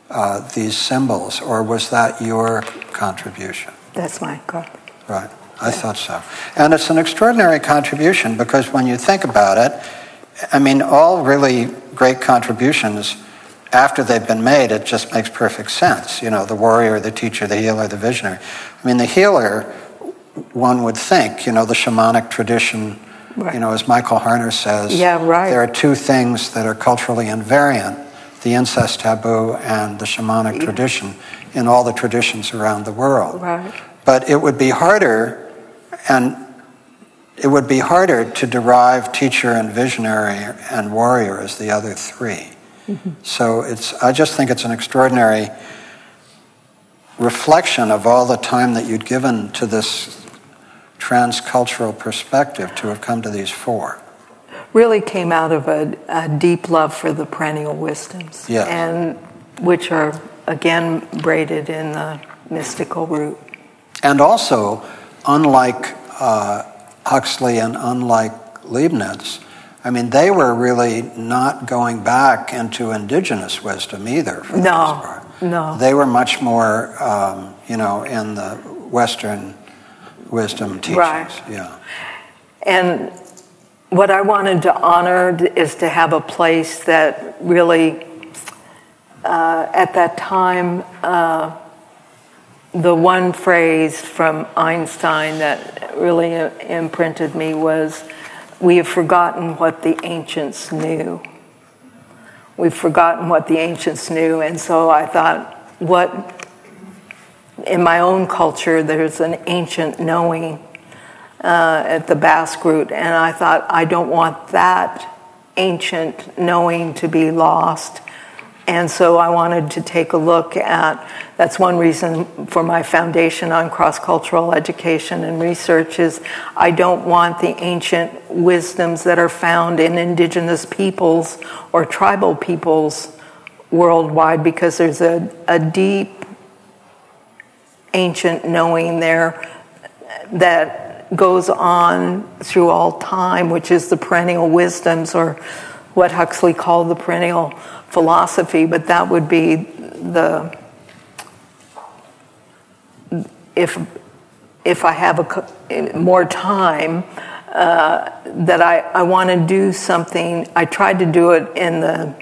uh, these symbols, or was that your contribution? That's my God. Right, I thought so. And it's an extraordinary contribution because when you think about it, I mean, all really great contributions, after they've been made, it just makes perfect sense. You know, the warrior, the teacher, the healer, the visionary. I mean, the healer, one would think, you know, the shamanic tradition, Right. you know, as Michael Harner says, Yeah, right. there are two things that are culturally invariant the incest taboo and the shamanic tradition in all the traditions around the world. Right. But it would be harder, and it would be harder to derive teacher and visionary and warrior as the other 3 mm-hmm. So it's, I just think it's an extraordinary reflection of all the time that you'd given to this transcultural perspective to have come to these four. Really came out of a, a deep love for the perennial wisdoms. Yes. And which are, again, braided in the mystical root. And also, unlike uh, Huxley and unlike Leibniz, I mean, they were really not going back into indigenous wisdom either. For the No, most part. no. They were much more, um, you know, in the Western wisdom teachings. Right. Yeah. And what I wanted to honor is to have a place that really, uh, at that time, uh, the one phrase from Einstein that really imprinted me was, We have forgotten what the ancients knew. We've forgotten what the ancients knew. And so I thought, what, in my own culture, there's an ancient knowing uh, at the Basque root, and I thought, I don't want that ancient knowing to be lost. And so I wanted to take a look at that's one reason for my foundation on cross-cultural education and research is I don't want the ancient wisdoms that are found in indigenous peoples or tribal peoples worldwide because there's a, a deep ancient knowing there that goes on through all time, which is the perennial wisdoms or what Huxley called the perennial philosophy, but that would be the if if I have a, more time uh, that I, I want to do something. I tried to do it in the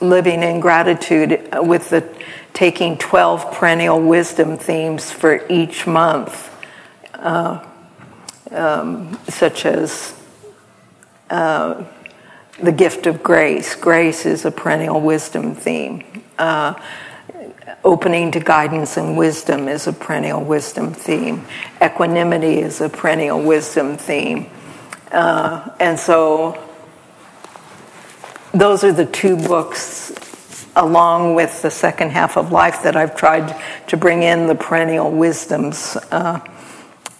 living in gratitude with the taking 12 perennial wisdom themes for each month, uh, um, such as uh, the gift of grace. Grace is a perennial wisdom theme. Uh, opening to guidance and wisdom is a perennial wisdom theme. Equanimity is a perennial wisdom theme. Uh, and so those are the two books, along with the second half of life, that I've tried to bring in the perennial wisdoms uh,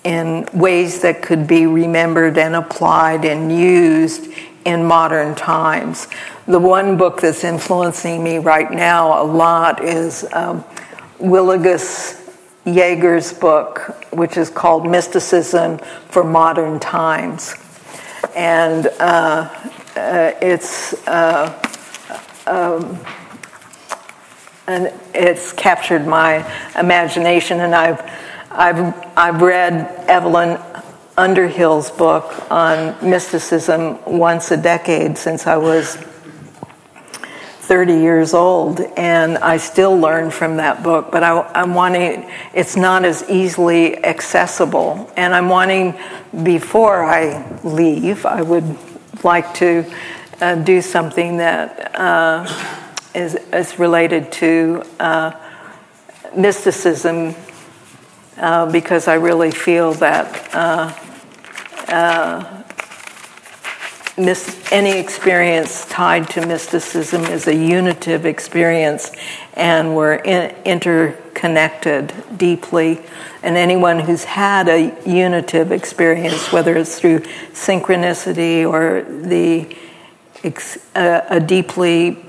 in ways that could be remembered and applied and used in modern times. The one book that's influencing me right now a lot is um, Willigis Jäger's book, which is called Mysticism for Modern Times. And uh, uh, it's uh, um, and it's captured my imagination, and I've I've I've read Evelyn Underhill's book on mysticism once a decade since I was 30 years old, and I still learn from that book. But I, am wanting, it's not as easily accessible. And I'm wanting, before I leave, I would like to uh, do something that uh, is is, related to uh, mysticism uh, because I really feel that uh, uh, any experience tied to mysticism is a unitive experience, and we're in, interconnected deeply. And anyone who's had a unitive experience, whether it's through synchronicity or the a, a deeply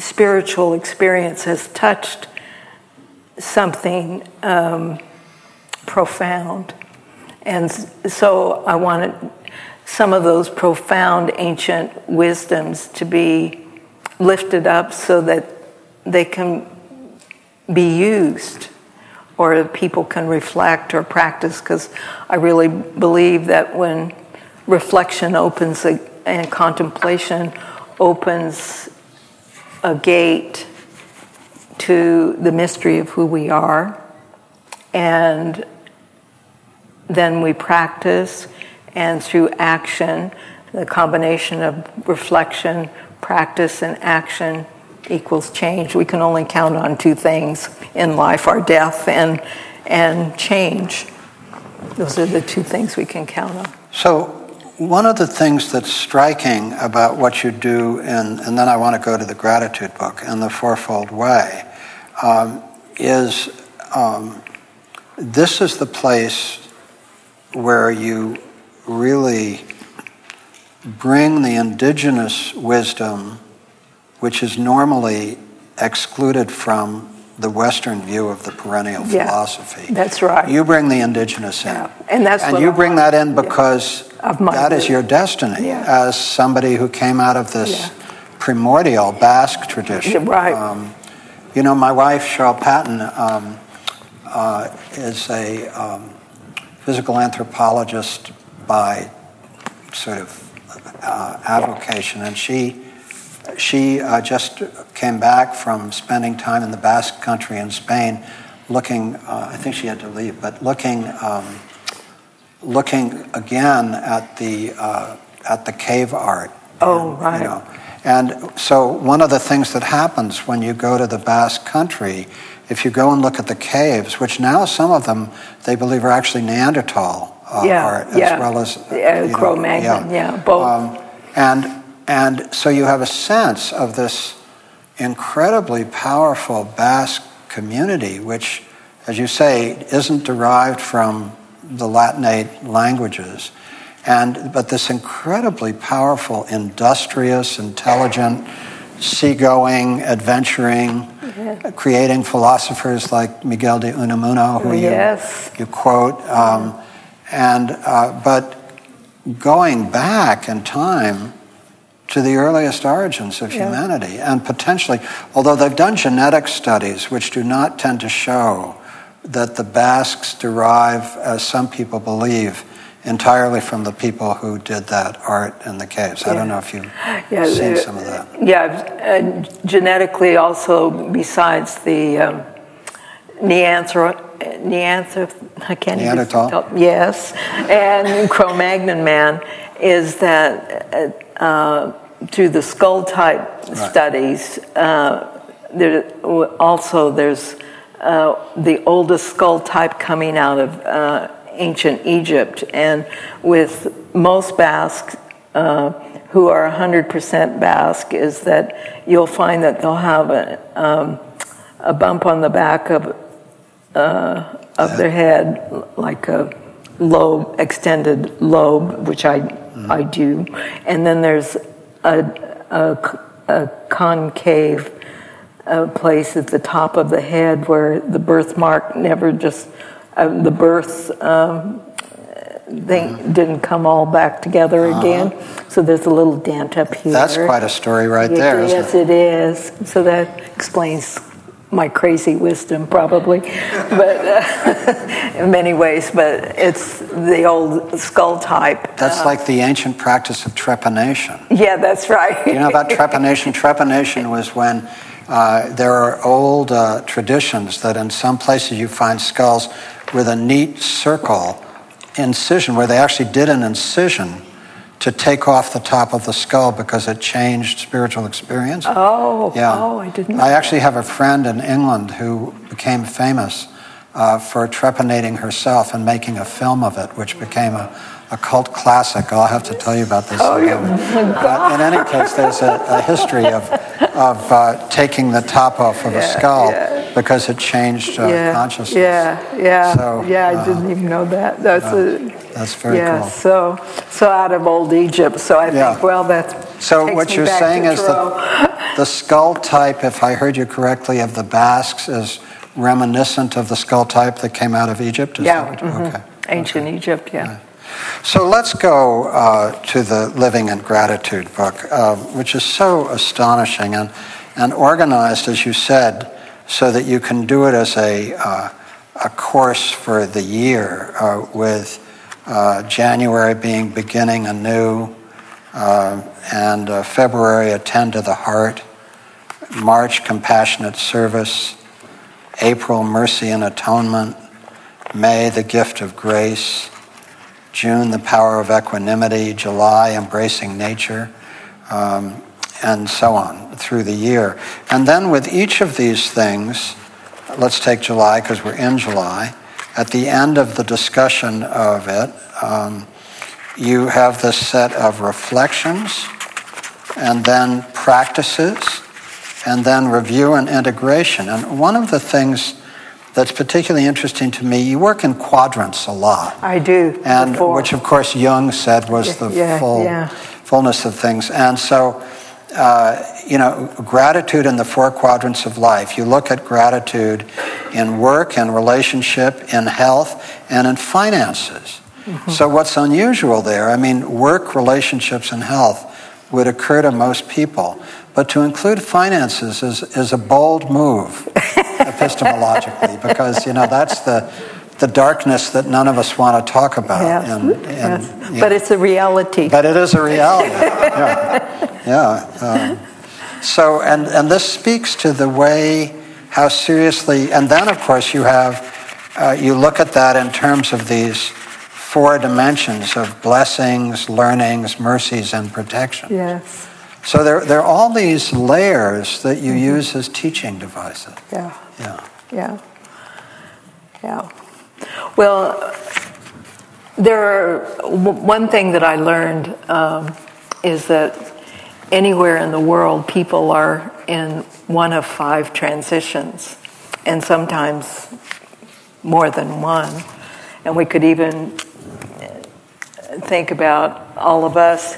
spiritual experience, has touched something um, profound. And so I wanted some of those profound ancient wisdoms to be lifted up so that they can be used or people can reflect or practice because I really believe that when reflection opens and contemplation opens a gate to the mystery of who we are and then we practice, and through action, the combination of reflection, practice, and action equals change. We can only count on two things in life our death and, and change. Those are the two things we can count on. So, one of the things that's striking about what you do, in, and then I want to go to the gratitude book and the Fourfold Way, um, is um, this is the place where you really bring the indigenous wisdom, which is normally excluded from the Western view of the perennial yeah, philosophy. That's right. You bring the indigenous in, yeah. and that's and you bring that in because yeah. that is your destiny as somebody who came out of this primordial Basque tradition. Right. Um, you know, my wife Cheryl Patton um, uh, is a um, physical anthropologist by sort of uh, avocation, and she she uh, just came back from spending time in the Basque Country in Spain, looking. Uh, I think she had to leave, but looking um, looking again at the uh, at the cave art. Oh, right. You know, and so one of the things that happens when you go to the Basque Country if you go and look at the caves, which now some of them they believe are actually Neanderthal uh, yeah, art as yeah. well as yeah, Cro-Magnon, yeah, yeah, both. Um, and and so you have a sense of this incredibly powerful Basque community, which, as you say, isn't derived from the Latinate languages. And, but this incredibly powerful, industrious, intelligent, seagoing, adventuring, yeah. creating philosophers like Miguel de Unamuno, who yes. you, you quote. Um, and, uh, but going back in time to the earliest origins of yeah. humanity, and potentially, although they've done genetic studies which do not tend to show that the Basques derive, as some people believe, entirely from the people who did that art in the caves. Yeah. I don't know if you've yeah, seen some of that. Yeah, genetically also, besides the um, Neanderthal, Neanderthal, I can't Neanderthal. Even, yes, and Cro-Magnon man is that uh, uh, through the skull type right. studies, uh, there also there's uh, the oldest skull type coming out of uh, ancient Egypt, and with most Basques uh, who are 100% Basque, is that you'll find that they'll have a, um, a bump on the back of uh, of their head, like a lobe, extended lobe, which I mm-hmm. I do, and then there's a, a, a concave uh, place at the top of the head where the birthmark never just uh, the birth um, thing mm-hmm. didn't come all back together uh-huh. again. So there's a little dent up here. That's quite a story right there. Yes, it? it is. So that explains my crazy wisdom, probably, but uh, in many ways. But it's the old skull type. That's uh, like the ancient practice of trepanation. Yeah, that's right. you know about trepanation? trepanation was when uh, there are old uh, traditions that in some places you find skulls with a neat circle incision where they actually did an incision to take off the top of the skull because it changed spiritual experience. Oh, yeah. Oh, I didn't. I actually have a friend in England who became famous uh, for trepanating herself and making a film of it, which became a, a cult classic. I'll have to tell you about this. Oh, yeah. in any case, there's a, a history of, of uh, taking the top off of yeah, a skull yeah. because it changed uh, yeah, consciousness. Yeah, yeah, so, yeah. I uh, didn't even know that. That's a, that's very yeah, cool. So, so out of old Egypt. So I think, well, that's so. What you're saying is that the skull type, if I heard you correctly, of the Basques is reminiscent of the skull type that came out of Egypt. Is yeah. Mm-hmm. Okay. Ancient okay. Egypt. Yeah. So let's go uh, to the Living in Gratitude book, uh, which is so astonishing and, and organized, as you said, so that you can do it as a, uh, a course for the year, uh, with uh, January being beginning anew, uh, and February attend to the heart, March compassionate service, April mercy and atonement, May the gift of grace. June, the power of equanimity, July, embracing nature, um, and so on through the year. And then with each of these things, let's take July because we're in July, at the end of the discussion of it, um, you have this set of reflections and then practices and then review and integration. And one of the things that's particularly interesting to me. You work in quadrants a lot. I do. And which, of course, Jung said was the yeah, full yeah. fullness of things. And so, uh, you know, gratitude in the four quadrants of life. You look at gratitude in work and relationship, in health, and in finances. Mm-hmm. So, what's unusual there? I mean, work, relationships, and health would occur to most people. But to include finances is, is a bold move epistemologically because, you know, that's the, the darkness that none of us want to talk about. Yes. And, and, yes. But know, it's a reality. But it is a reality. yeah. yeah. Um, so, and, and this speaks to the way how seriously, and then of course you have, uh, you look at that in terms of these four dimensions of blessings, learnings, mercies, and protection. Yes. So there, there are all these layers that you mm-hmm. use as teaching devices. Yeah. Yeah. Yeah. Yeah. Well, there are, one thing that I learned um, is that anywhere in the world, people are in one of five transitions. and sometimes more than one. And we could even think about all of us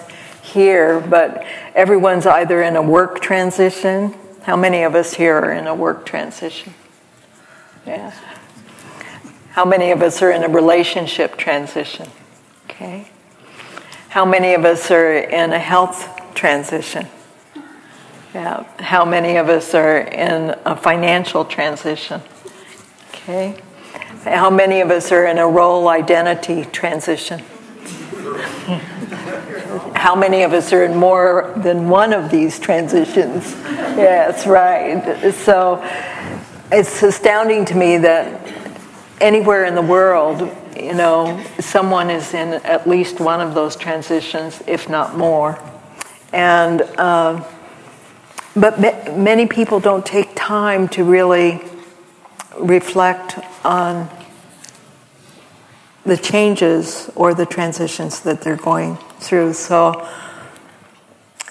here, but everyone's either in a work transition. How many of us here are in a work transition? Yeah. How many of us are in a relationship transition? Okay. How many of us are in a health transition? Yeah. How many of us are in a financial transition? Okay. How many of us are in a role identity transition? How many of us are in more than one of these transitions? Yes, right. So it's astounding to me that anywhere in the world, you know, someone is in at least one of those transitions, if not more. And uh, but many people don't take time to really reflect on the changes or the transitions that they're going through. So,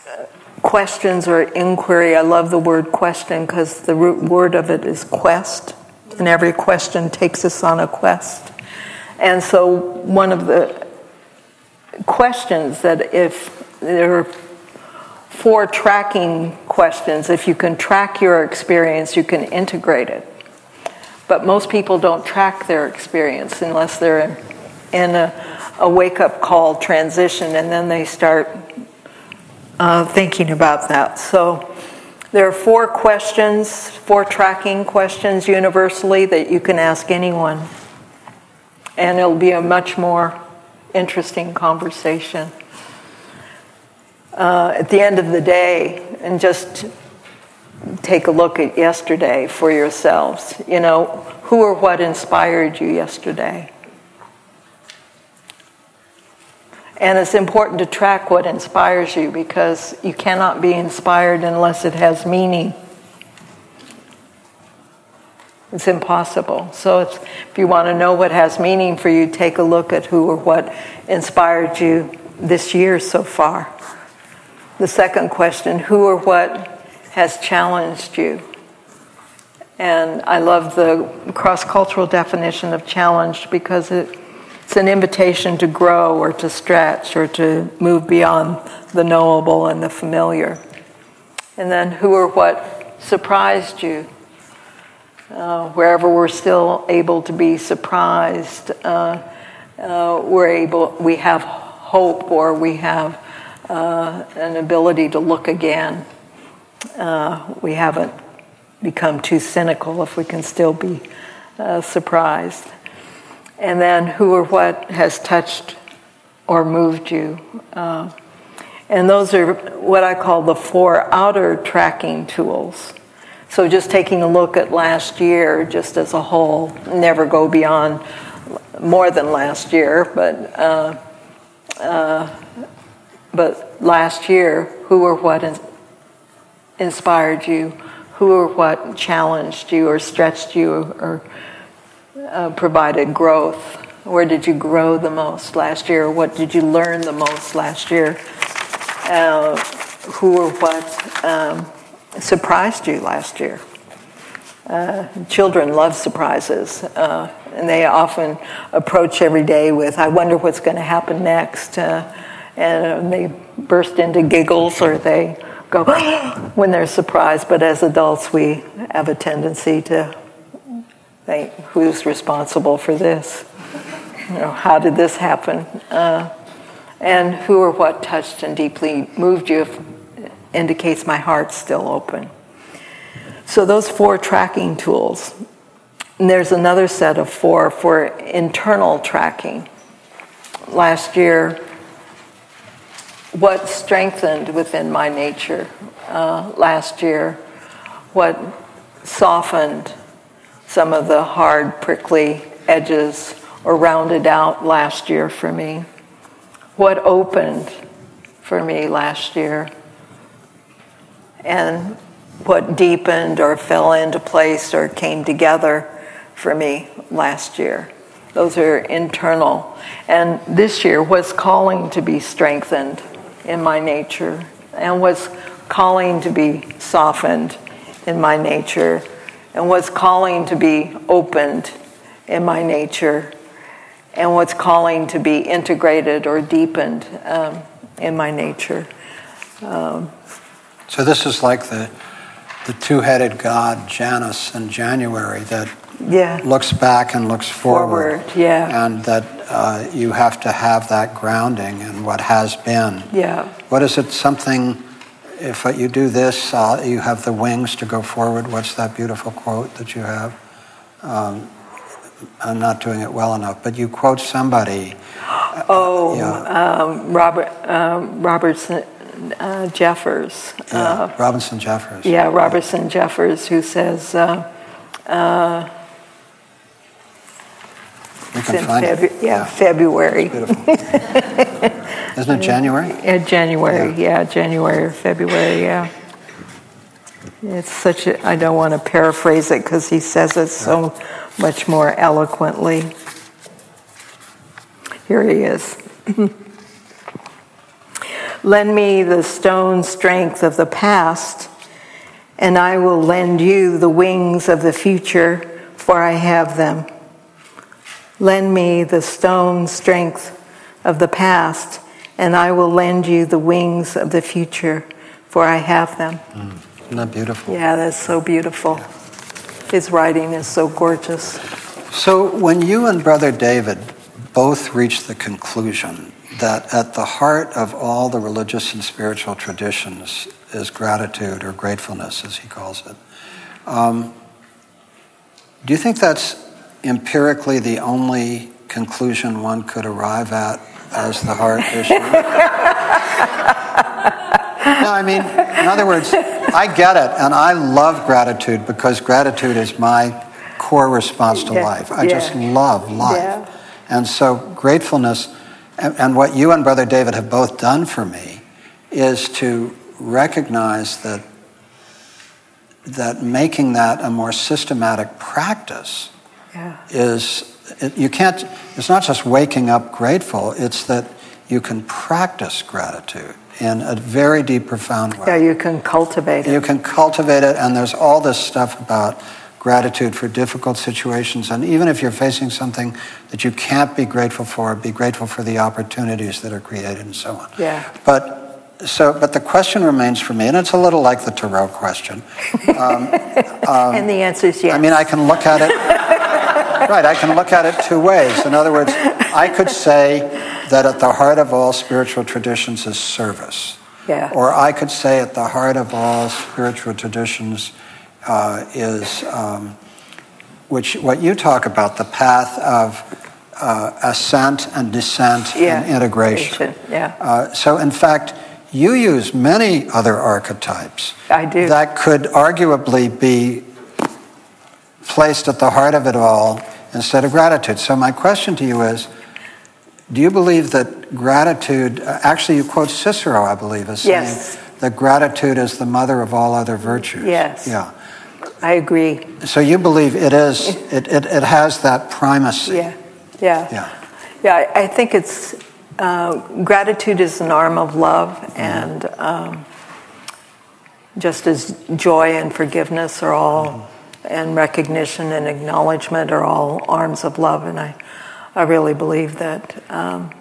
uh, questions or inquiry, I love the word question because the root word of it is quest, and every question takes us on a quest. And so, one of the questions that if there are four tracking questions, if you can track your experience, you can integrate it. But most people don't track their experience unless they're in a, a wake up call transition and then they start uh, thinking about that. So there are four questions, four tracking questions universally that you can ask anyone. And it'll be a much more interesting conversation. Uh, at the end of the day, and just take a look at yesterday for yourselves. You know, who or what inspired you yesterday? And it's important to track what inspires you because you cannot be inspired unless it has meaning. It's impossible. So if you want to know what has meaning for you, take a look at who or what inspired you this year so far. The second question who or what has challenged you. And I love the cross cultural definition of challenged because it, it's an invitation to grow or to stretch or to move beyond the knowable and the familiar. And then who or what surprised you? Uh, wherever we're still able to be surprised, uh, uh, we're able, we have hope or we have uh, an ability to look again uh, we haven't become too cynical if we can still be uh, surprised. And then who or what has touched or moved you. Uh, and those are what I call the four outer tracking tools. So just taking a look at last year, just as a whole, never go beyond more than last year, but uh, uh, but last year, who or what inspired you, who or what challenged you or stretched you or uh, provided growth? Where did you grow the most last year? What did you learn the most last year? Uh, who or what um, surprised you last year? Uh, children love surprises, uh, and they often approach every day with, I wonder what's going to happen next. Uh, and they burst into giggles or they go when they're surprised, but as adults, we have a tendency to think, who's responsible for this? You know, how did this happen? Uh, and who or what touched and deeply moved you indicates my heart's still open. So, those four tracking tools. And there's another set of four for internal tracking. Last year, what strengthened within my nature uh, last year, what softened some of the hard, prickly edges or rounded out last year for me, what opened for me last year, and what deepened or fell into place or came together for me last year. Those are internal. And this year, what's calling to be strengthened in my nature and was calling to be softened in my nature and was calling to be opened in my nature, and was calling to be integrated or deepened um, in my nature. Um, so this is like the the two-headed god Janus in January that yeah. looks back and looks forward. forward yeah. And that uh, you have to have that grounding in what has been. Yeah. What is it? Something. If you do this, uh, you have the wings to go forward. What's that beautiful quote that you have? Um, I'm not doing it well enough, but you quote somebody. Oh, yeah. um, Robert um, Robertson uh, Jeffers. Yeah, uh, Robinson Jeffers. Yeah, Robertson Jeffers, who says. Uh, uh we can find Febu- it. Yeah, yeah, February. Isn't it January? Yeah, January. Yeah. yeah, January or February. Yeah. It's such a. I don't want to paraphrase it because he says it so much more eloquently. Here he is. Lend me the stone strength of the past, and I will lend you the wings of the future, for I have them. Lend me the stone strength of the past, and I will lend you the wings of the future, for I have them. Mm. Isn't that beautiful? Yeah, that's so beautiful. His writing is so gorgeous. So, when you and Brother David both reached the conclusion that at the heart of all the religious and spiritual traditions is gratitude or gratefulness, as he calls it. Um, do you think that's empirically the only conclusion one could arrive at as the heart issue? no, I mean, in other words, I get it, and I love gratitude because gratitude is my core response to yeah. life. I yeah. just love life. Yeah. And so, gratefulness and, and what you and Brother David have both done for me is to recognize that that making that a more systematic practice yeah. is it, you can't it's not just waking up grateful it's that you can practice gratitude in a very deep profound way yeah you can cultivate it you can cultivate it and there's all this stuff about gratitude for difficult situations. And even if you're facing something that you can't be grateful for, be grateful for the opportunities that are created and so on. Yeah. But so, but the question remains for me, and it's a little like the Tarot question. Um, um, and the answer is yes. I mean, I can look at it. right, I can look at it two ways. In other words, I could say that at the heart of all spiritual traditions is service. Yeah. Or I could say at the heart of all spiritual traditions uh, is, um, which what you talk about, the path of uh, ascent and descent yeah. and integration. Yeah. Uh, so, in fact, you use many other archetypes. I do. That could arguably be placed at the heart of it all instead of gratitude. So, my question to you is do you believe that gratitude, uh, actually, you quote Cicero, I believe, as saying yes. that gratitude is the mother of all other virtues? Yes. Yeah. I agree. So you believe it is, it, it, it has that primacy. Yeah, yeah. Yeah, yeah I, think it's, uh, gratitude is an arm of love, mm-hmm. and um, just as joy and forgiveness are all, mm-hmm. And recognition and acknowledgement are all arms of love, and I, I really believe that um,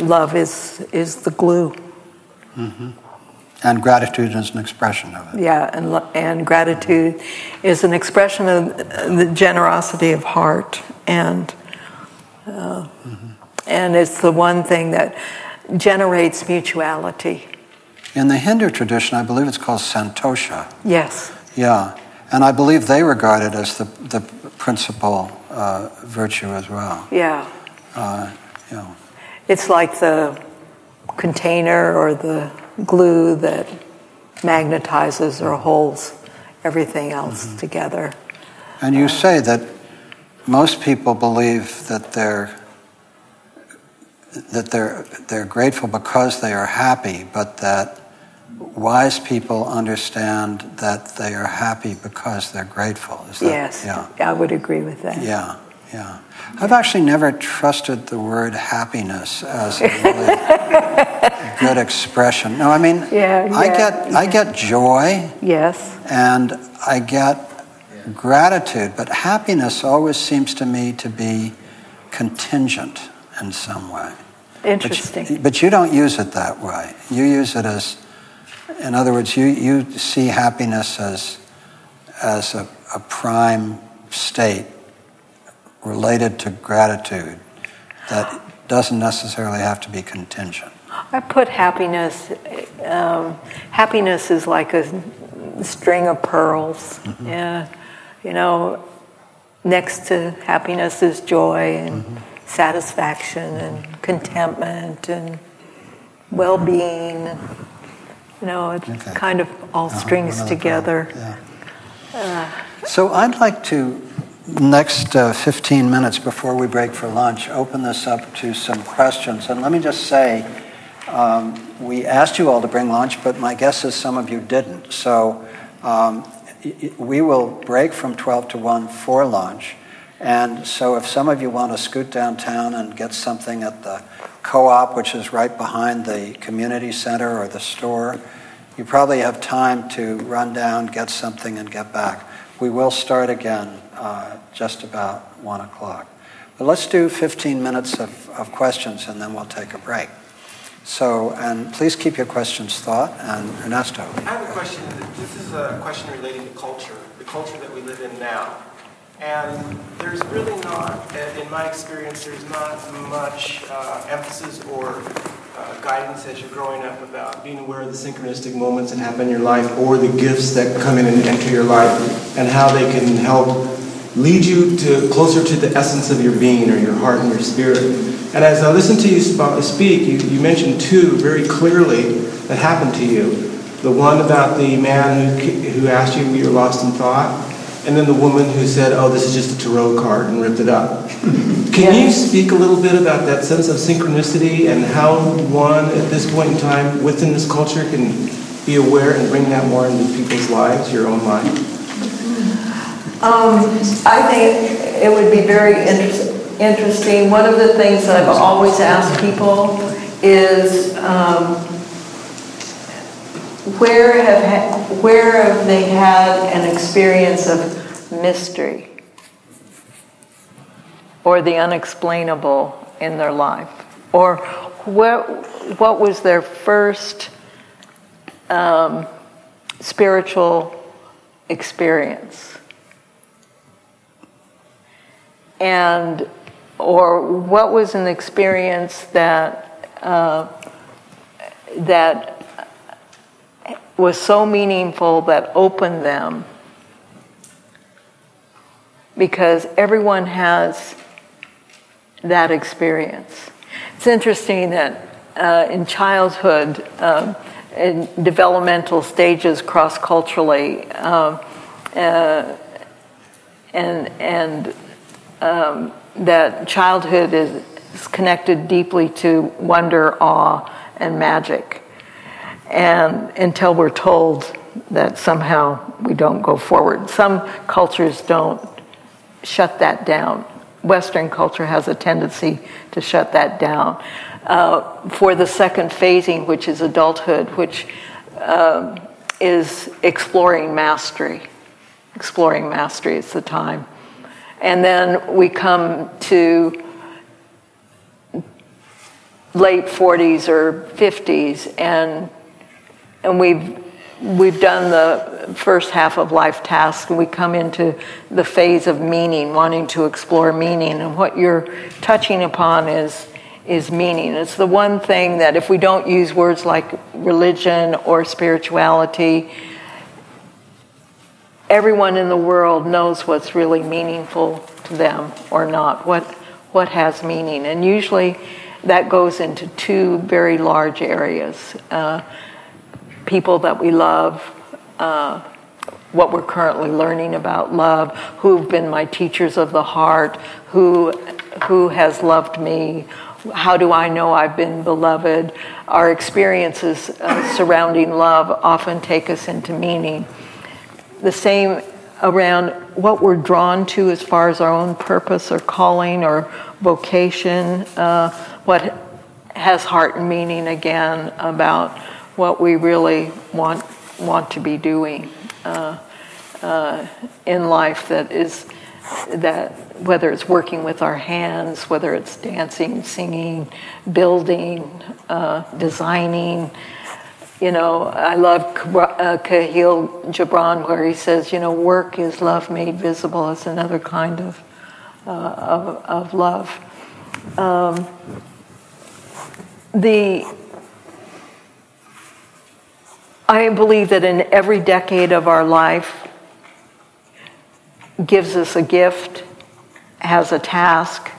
love is, is the glue. Mm-hmm. And gratitude is an expression of it. Yeah, and, and gratitude is an expression of the generosity of heart. And, uh, mm-hmm. and it's the one thing that generates mutuality. In the Hindu tradition, I believe it's called santosha. Yes. Yeah. And I believe they regard it as the, the principal uh, virtue as well. Yeah. Uh, you know. It's like the container or the glue that magnetizes or holds everything else mm-hmm. together. And you uh, say that most people believe that they're that they're they're grateful because they are happy, but that wise people understand that they are happy because they're grateful. That, yes, yeah. I would agree with that. Yeah, yeah. I've actually never trusted the word happiness as a really good expression. No, I mean, yeah, I get yeah. I get joy. Yes. And I get gratitude, but happiness always seems to me to be contingent in some way. Interesting. But, but you don't use it that way. You use it as, in other words, you, you see happiness as, as a, a prime state related to gratitude that doesn't necessarily have to be contingent. I put happiness, um, happiness is like a string of pearls. Mm-hmm. Yeah. You know, next to happiness is joy and mm-hmm. satisfaction and contentment and well being. You know, it okay. kind of all uh-huh. strings together. Yeah. Uh, so I'd like to next uh, 15 minutes before we break for lunch, open this up to some questions. And let me just say, um, we asked you all to bring lunch, but my guess is some of you didn't. So um, we will break from 12 to 1 for lunch. And so if some of you want to scoot downtown and get something at the co-op, which is right behind the community center or the store, you probably have time to run down, get something, and get back. We will start again uh, just about 1 o'clock. But let's do 15 minutes of, of questions and then we'll take a break. So, and please keep your questions thought. And Ernesto. I have a question. This is a question relating to culture, the culture that we live in now. And there's really not, in my experience, there's not much uh, emphasis or uh, guidance as you're growing up about being aware of the synchronistic moments that happen in your life or the gifts that come in and enter your life and how they can help lead you to closer to the essence of your being or your heart and your spirit. And as I listened to you speak, you, you mentioned two very clearly that happened to you. The one about the man who, who asked you you were lost in thought, and then the woman who said, oh, this is just a tarot card and ripped it up. Can you speak a little bit about that sense of synchronicity and how one, at this point in time, within this culture, can be aware and bring that more into people's lives, your own life? Um, I think it would be very inter- interesting. One of the things that I've always asked people is um, where have ha- where have they had an experience of mystery? Or the unexplainable in their life, or what what was their first um, spiritual experience, and or what was an experience that uh, that was so meaningful that opened them because everyone has that experience. It's interesting that uh, in childhood, um, in developmental stages cross culturally, um, uh, and, and um, that childhood is connected deeply to wonder, awe, and magic and until we're told that somehow we don't go forward. Some cultures don't shut that down. Western culture has a tendency to shut that down. Uh, for the second phasing, which is adulthood, which um, is exploring mastery. Exploring mastery is the time. And then we come to late 40s or 50s, and and we've we've done the first half of life task and we come into the phase of meaning wanting to explore meaning. And what you're touching upon is is meaning. It's the one thing that if we don't use words like religion or spirituality everyone in the world knows what's really meaningful to them or not what what has meaning. And usually that goes into two very large areas. Uh, people that we love, uh, what we're currently learning about love, who've been my teachers of the heart, who, who has loved me, how do I know I've been beloved? Our experiences uh, surrounding love often take us into meaning. The same around what we're drawn to as far as our own purpose or calling or vocation, uh, what has heart and meaning again about what we really want want to be doing. Uh, uh, in life that is that whether it's working with our hands, whether it's dancing, singing, building, uh, designing. You know, I love uh, Kahlil Gibran where he says, you know, work is love made visible. It's another kind of uh, of, of, love. Um, the I believe that in every decade of our life gives us a gift, has a task,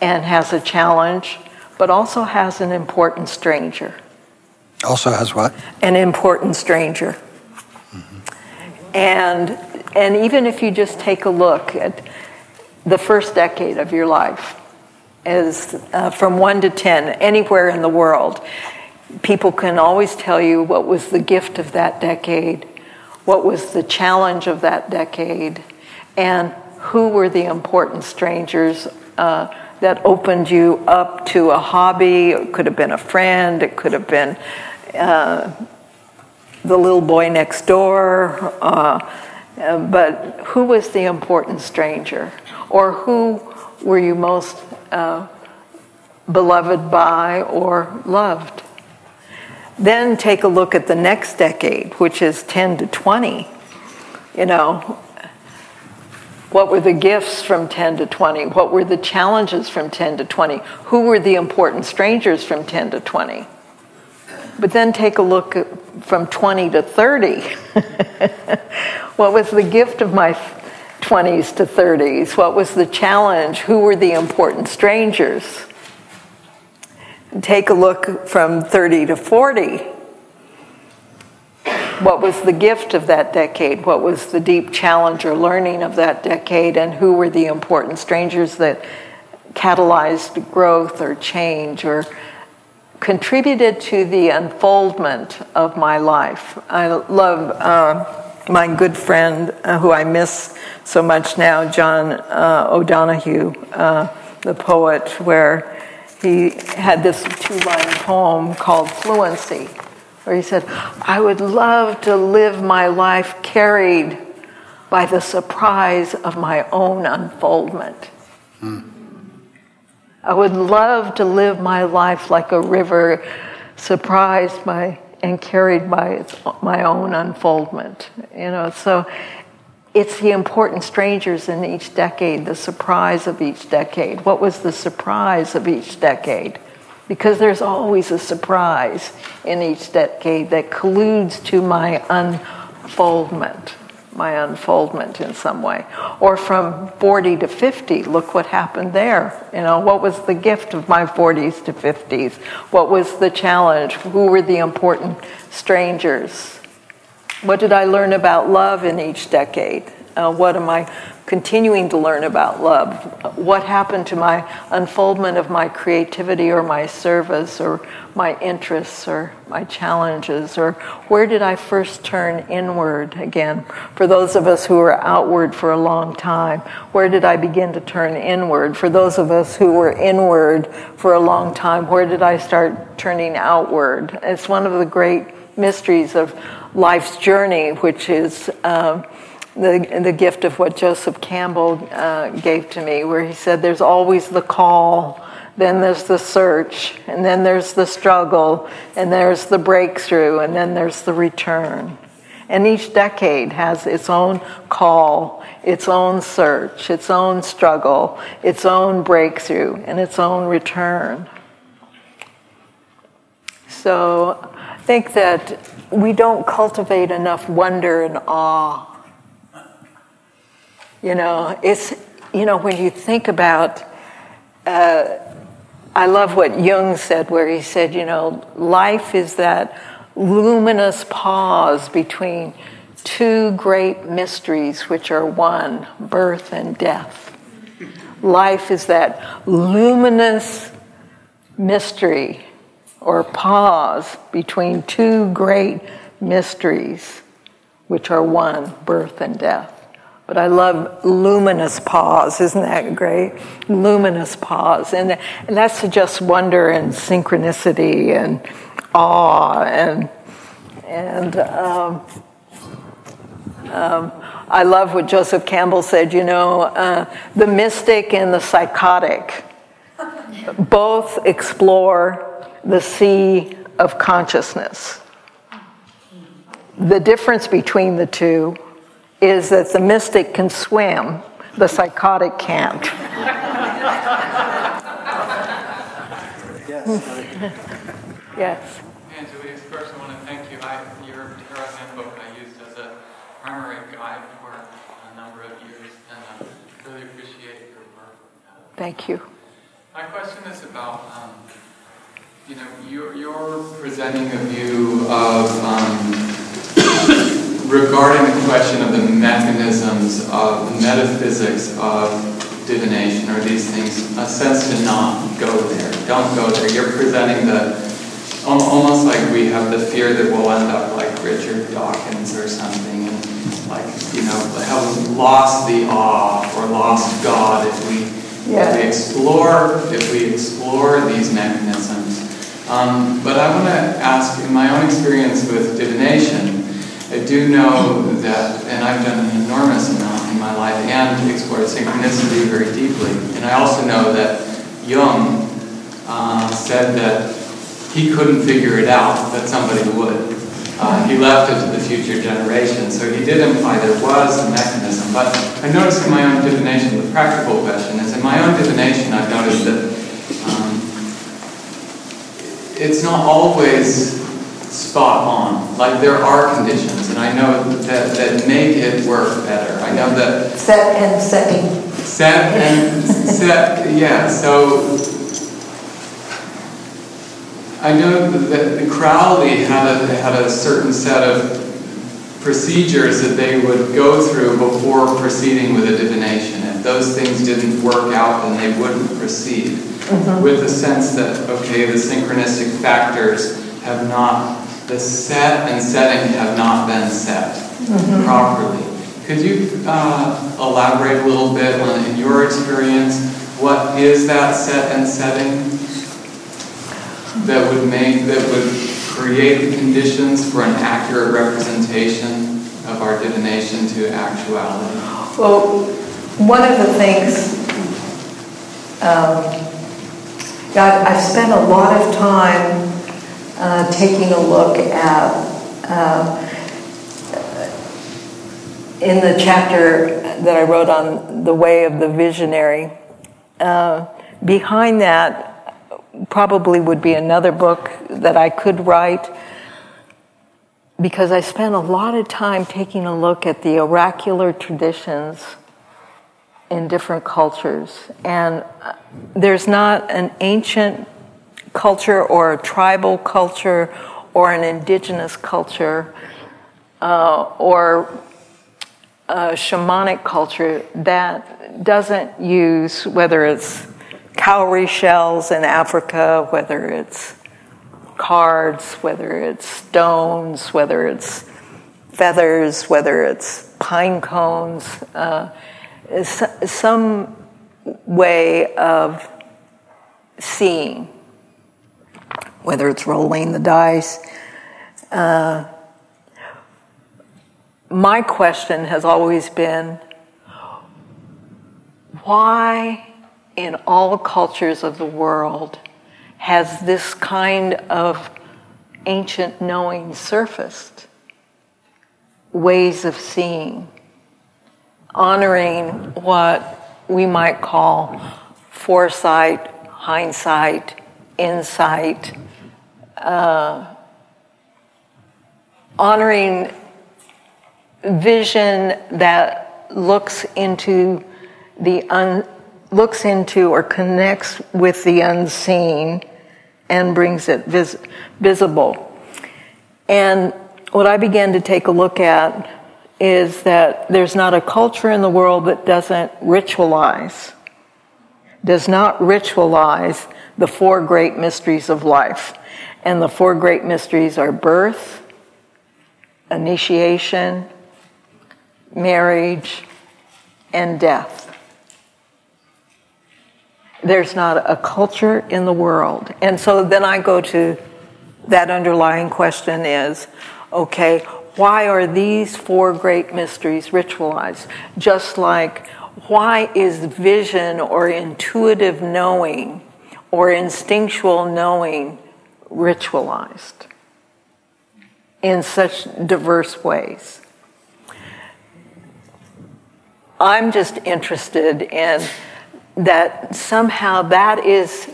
and has a challenge, but also has an important stranger. Also has what? An important stranger. Mm-hmm. And and even if you just take a look at the first decade of your life is uh, from 1 to 10 anywhere in the world people can always tell you what was the gift of that decade what was the challenge of that decade and who were the important strangers uh, that opened you up to a hobby. It could have been a friend. It could have been uh, the little boy next door uh, but who was the important stranger? Or who were you most uh, beloved by or loved? Then take a look at the next decade, which is 10 to 20. You know, what were the gifts from 10 to 20? What were the challenges from 10 to 20? Who were the important strangers from 10 to 20? But then take a look from 20 to 30. what was the gift of my 20s to 30s? What was the challenge? Who were the important strangers? Take a look from 30 to 40. What was the gift of that decade? What was the deep challenge or learning of that decade? And who were the important strangers that catalyzed growth or change or contributed to the unfoldment of my life? I love. Uh, my good friend uh, who I miss so much now, John uh, O'Donohue, uh, the poet, where he had this two line poem called Fluency, where he said, I would love to live my life carried by the surprise of my own unfoldment. Hmm. I would love to live my life like a river, surprised by and carried by its, my own unfoldment. You know, so it's the important strangers in each decade, the surprise of each decade. What was the surprise of each decade? Because there's always a surprise in each decade that colludes to my unfoldment my unfoldment in some way. Or from 40 to 50, look what happened there. You know, what was the gift of my 40s to 50s? What was the challenge? Who were the important strangers? What did I learn about love in each decade? Uh, what am I continuing to learn about love? What happened to my unfoldment of my creativity or my service or my interests or my challenges? Or where did I first turn inward again? For those of us who were outward for a long time, where did I begin to turn inward? For those of us who were inward for a long time, where did I start turning outward? It's one of the great mysteries of life's journey, which is. Um, the, the gift of what Joseph Campbell uh, gave to me, where he said, There's always the call, then there's the search, and then there's the struggle, and there's the breakthrough, and then there's the return. And each decade has its own call, its own search, its own struggle, its own breakthrough, and its own return. So think that we don't cultivate enough wonder and awe you know, it's, you know, when you think about, uh, I love what Jung said, where he said, you know, life is that luminous pause between two great mysteries, which are one, birth and death. Life is that luminous mystery or pause between two great mysteries, which are one, birth and death. But I love luminous pause. Isn't that great? Luminous pause. And, and that suggests wonder and synchronicity and awe and, and um, um, I love what Joseph Campbell said, you know, uh, the mystic and the psychotic both explore the sea of consciousness. The difference between the two is that the mystic can swim, the psychotic can't. Yes. yes. And Julius, first I want to thank you. I, your Tarot handbook I used as a primary guide for a number of years, and I really appreciate your work. Thank you. My question is about, um, you know, you're, you're presenting a view of um, regarding the question of the mechanisms of the metaphysics of divination or these things, a sense to not go there. Don't go there. You're presenting the almost like we have the fear that we'll end up like Richard Dawkins or something, and like you know have lost the awe or lost God if we yeah. if we explore if we explore these mechanisms. Um, but I want to ask, in my own experience with divination, I do know that, and I've done an enormous amount in my life and explored synchronicity very deeply. And I also know that Jung uh, said that he couldn't figure it out, that somebody would. Uh, he left it to the future generation, so he did imply there was a mechanism. But I noticed in my own divination, the practical question is, in my own divination, I've noticed that it's not always spot on. Like there are conditions, and I know that, that make it work better. I know that set and setting. Set and set, yeah. So I know that the Crowley had a, had a certain set of procedures that they would go through before proceeding with a divination. If those things didn't work out, then they wouldn't proceed. Mm-hmm. With the sense that, okay, the synchronistic factors have not, the set and setting have not been set mm-hmm. properly. Could you uh, elaborate a little bit on, in your experience, what is that set and setting? that would make, that would create the conditions for an accurate representation of our divination to actuality? Well, one of the things, um, I've spent a lot of time uh, taking a look at, uh, in the chapter that I wrote on the way of the visionary, uh, behind that probably would be another book that I could write because I spent a lot of time taking a look at the oracular traditions in different cultures. And uh, there's not an ancient culture or a tribal culture or an indigenous culture uh, or a shamanic culture that doesn't use, whether it's cowrie shells in Africa, whether it's cards, whether it's stones, whether it's feathers, whether it's pine cones, uh, some way of seeing, whether it's rolling the dice. Uh, my question has always been why in all cultures of the world has this kind of ancient knowing surfaced. Ways of seeing, honoring what we might call foresight, hindsight, insight, uh, honoring vision that looks into the un- looks into or connects with the unseen and brings it vis- visible. And what I began to take a look at is that there's not a culture in the world that doesn't ritualize, does not ritualize the four great mysteries of life. And the four great mysteries are birth, initiation, marriage, and death. There's not a culture in the world. And so then I go to that underlying question is okay, why are these four great mysteries ritualized? Just like why is vision or intuitive knowing or instinctual knowing ritualized in such diverse ways? I'm just interested in that somehow that is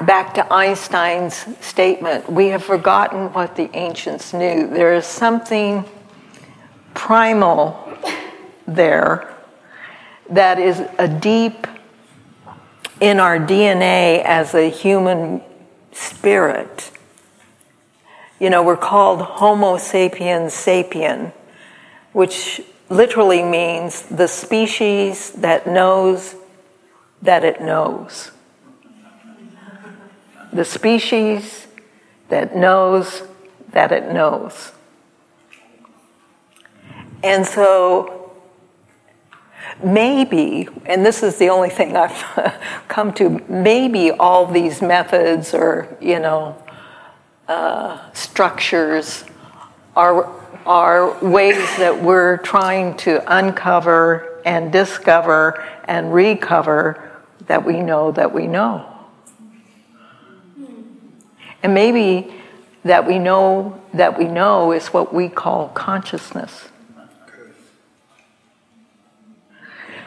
back to Einstein's statement we have forgotten what the ancients knew. There is something primal there that is a deep in our DNA as a human spirit. You know, we're called Homo sapiens sapien, which literally means the species that knows that it knows. The species that knows that it knows. And so maybe, and this is the only thing I've come to, maybe all these methods or, you know, uh, structures are, are ways that we're trying to uncover and discover and recover that we know that we know. And maybe that we know that we know is what we call consciousness.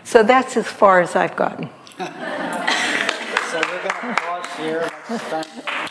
So that's as far as I've gotten. so we're going to pause here.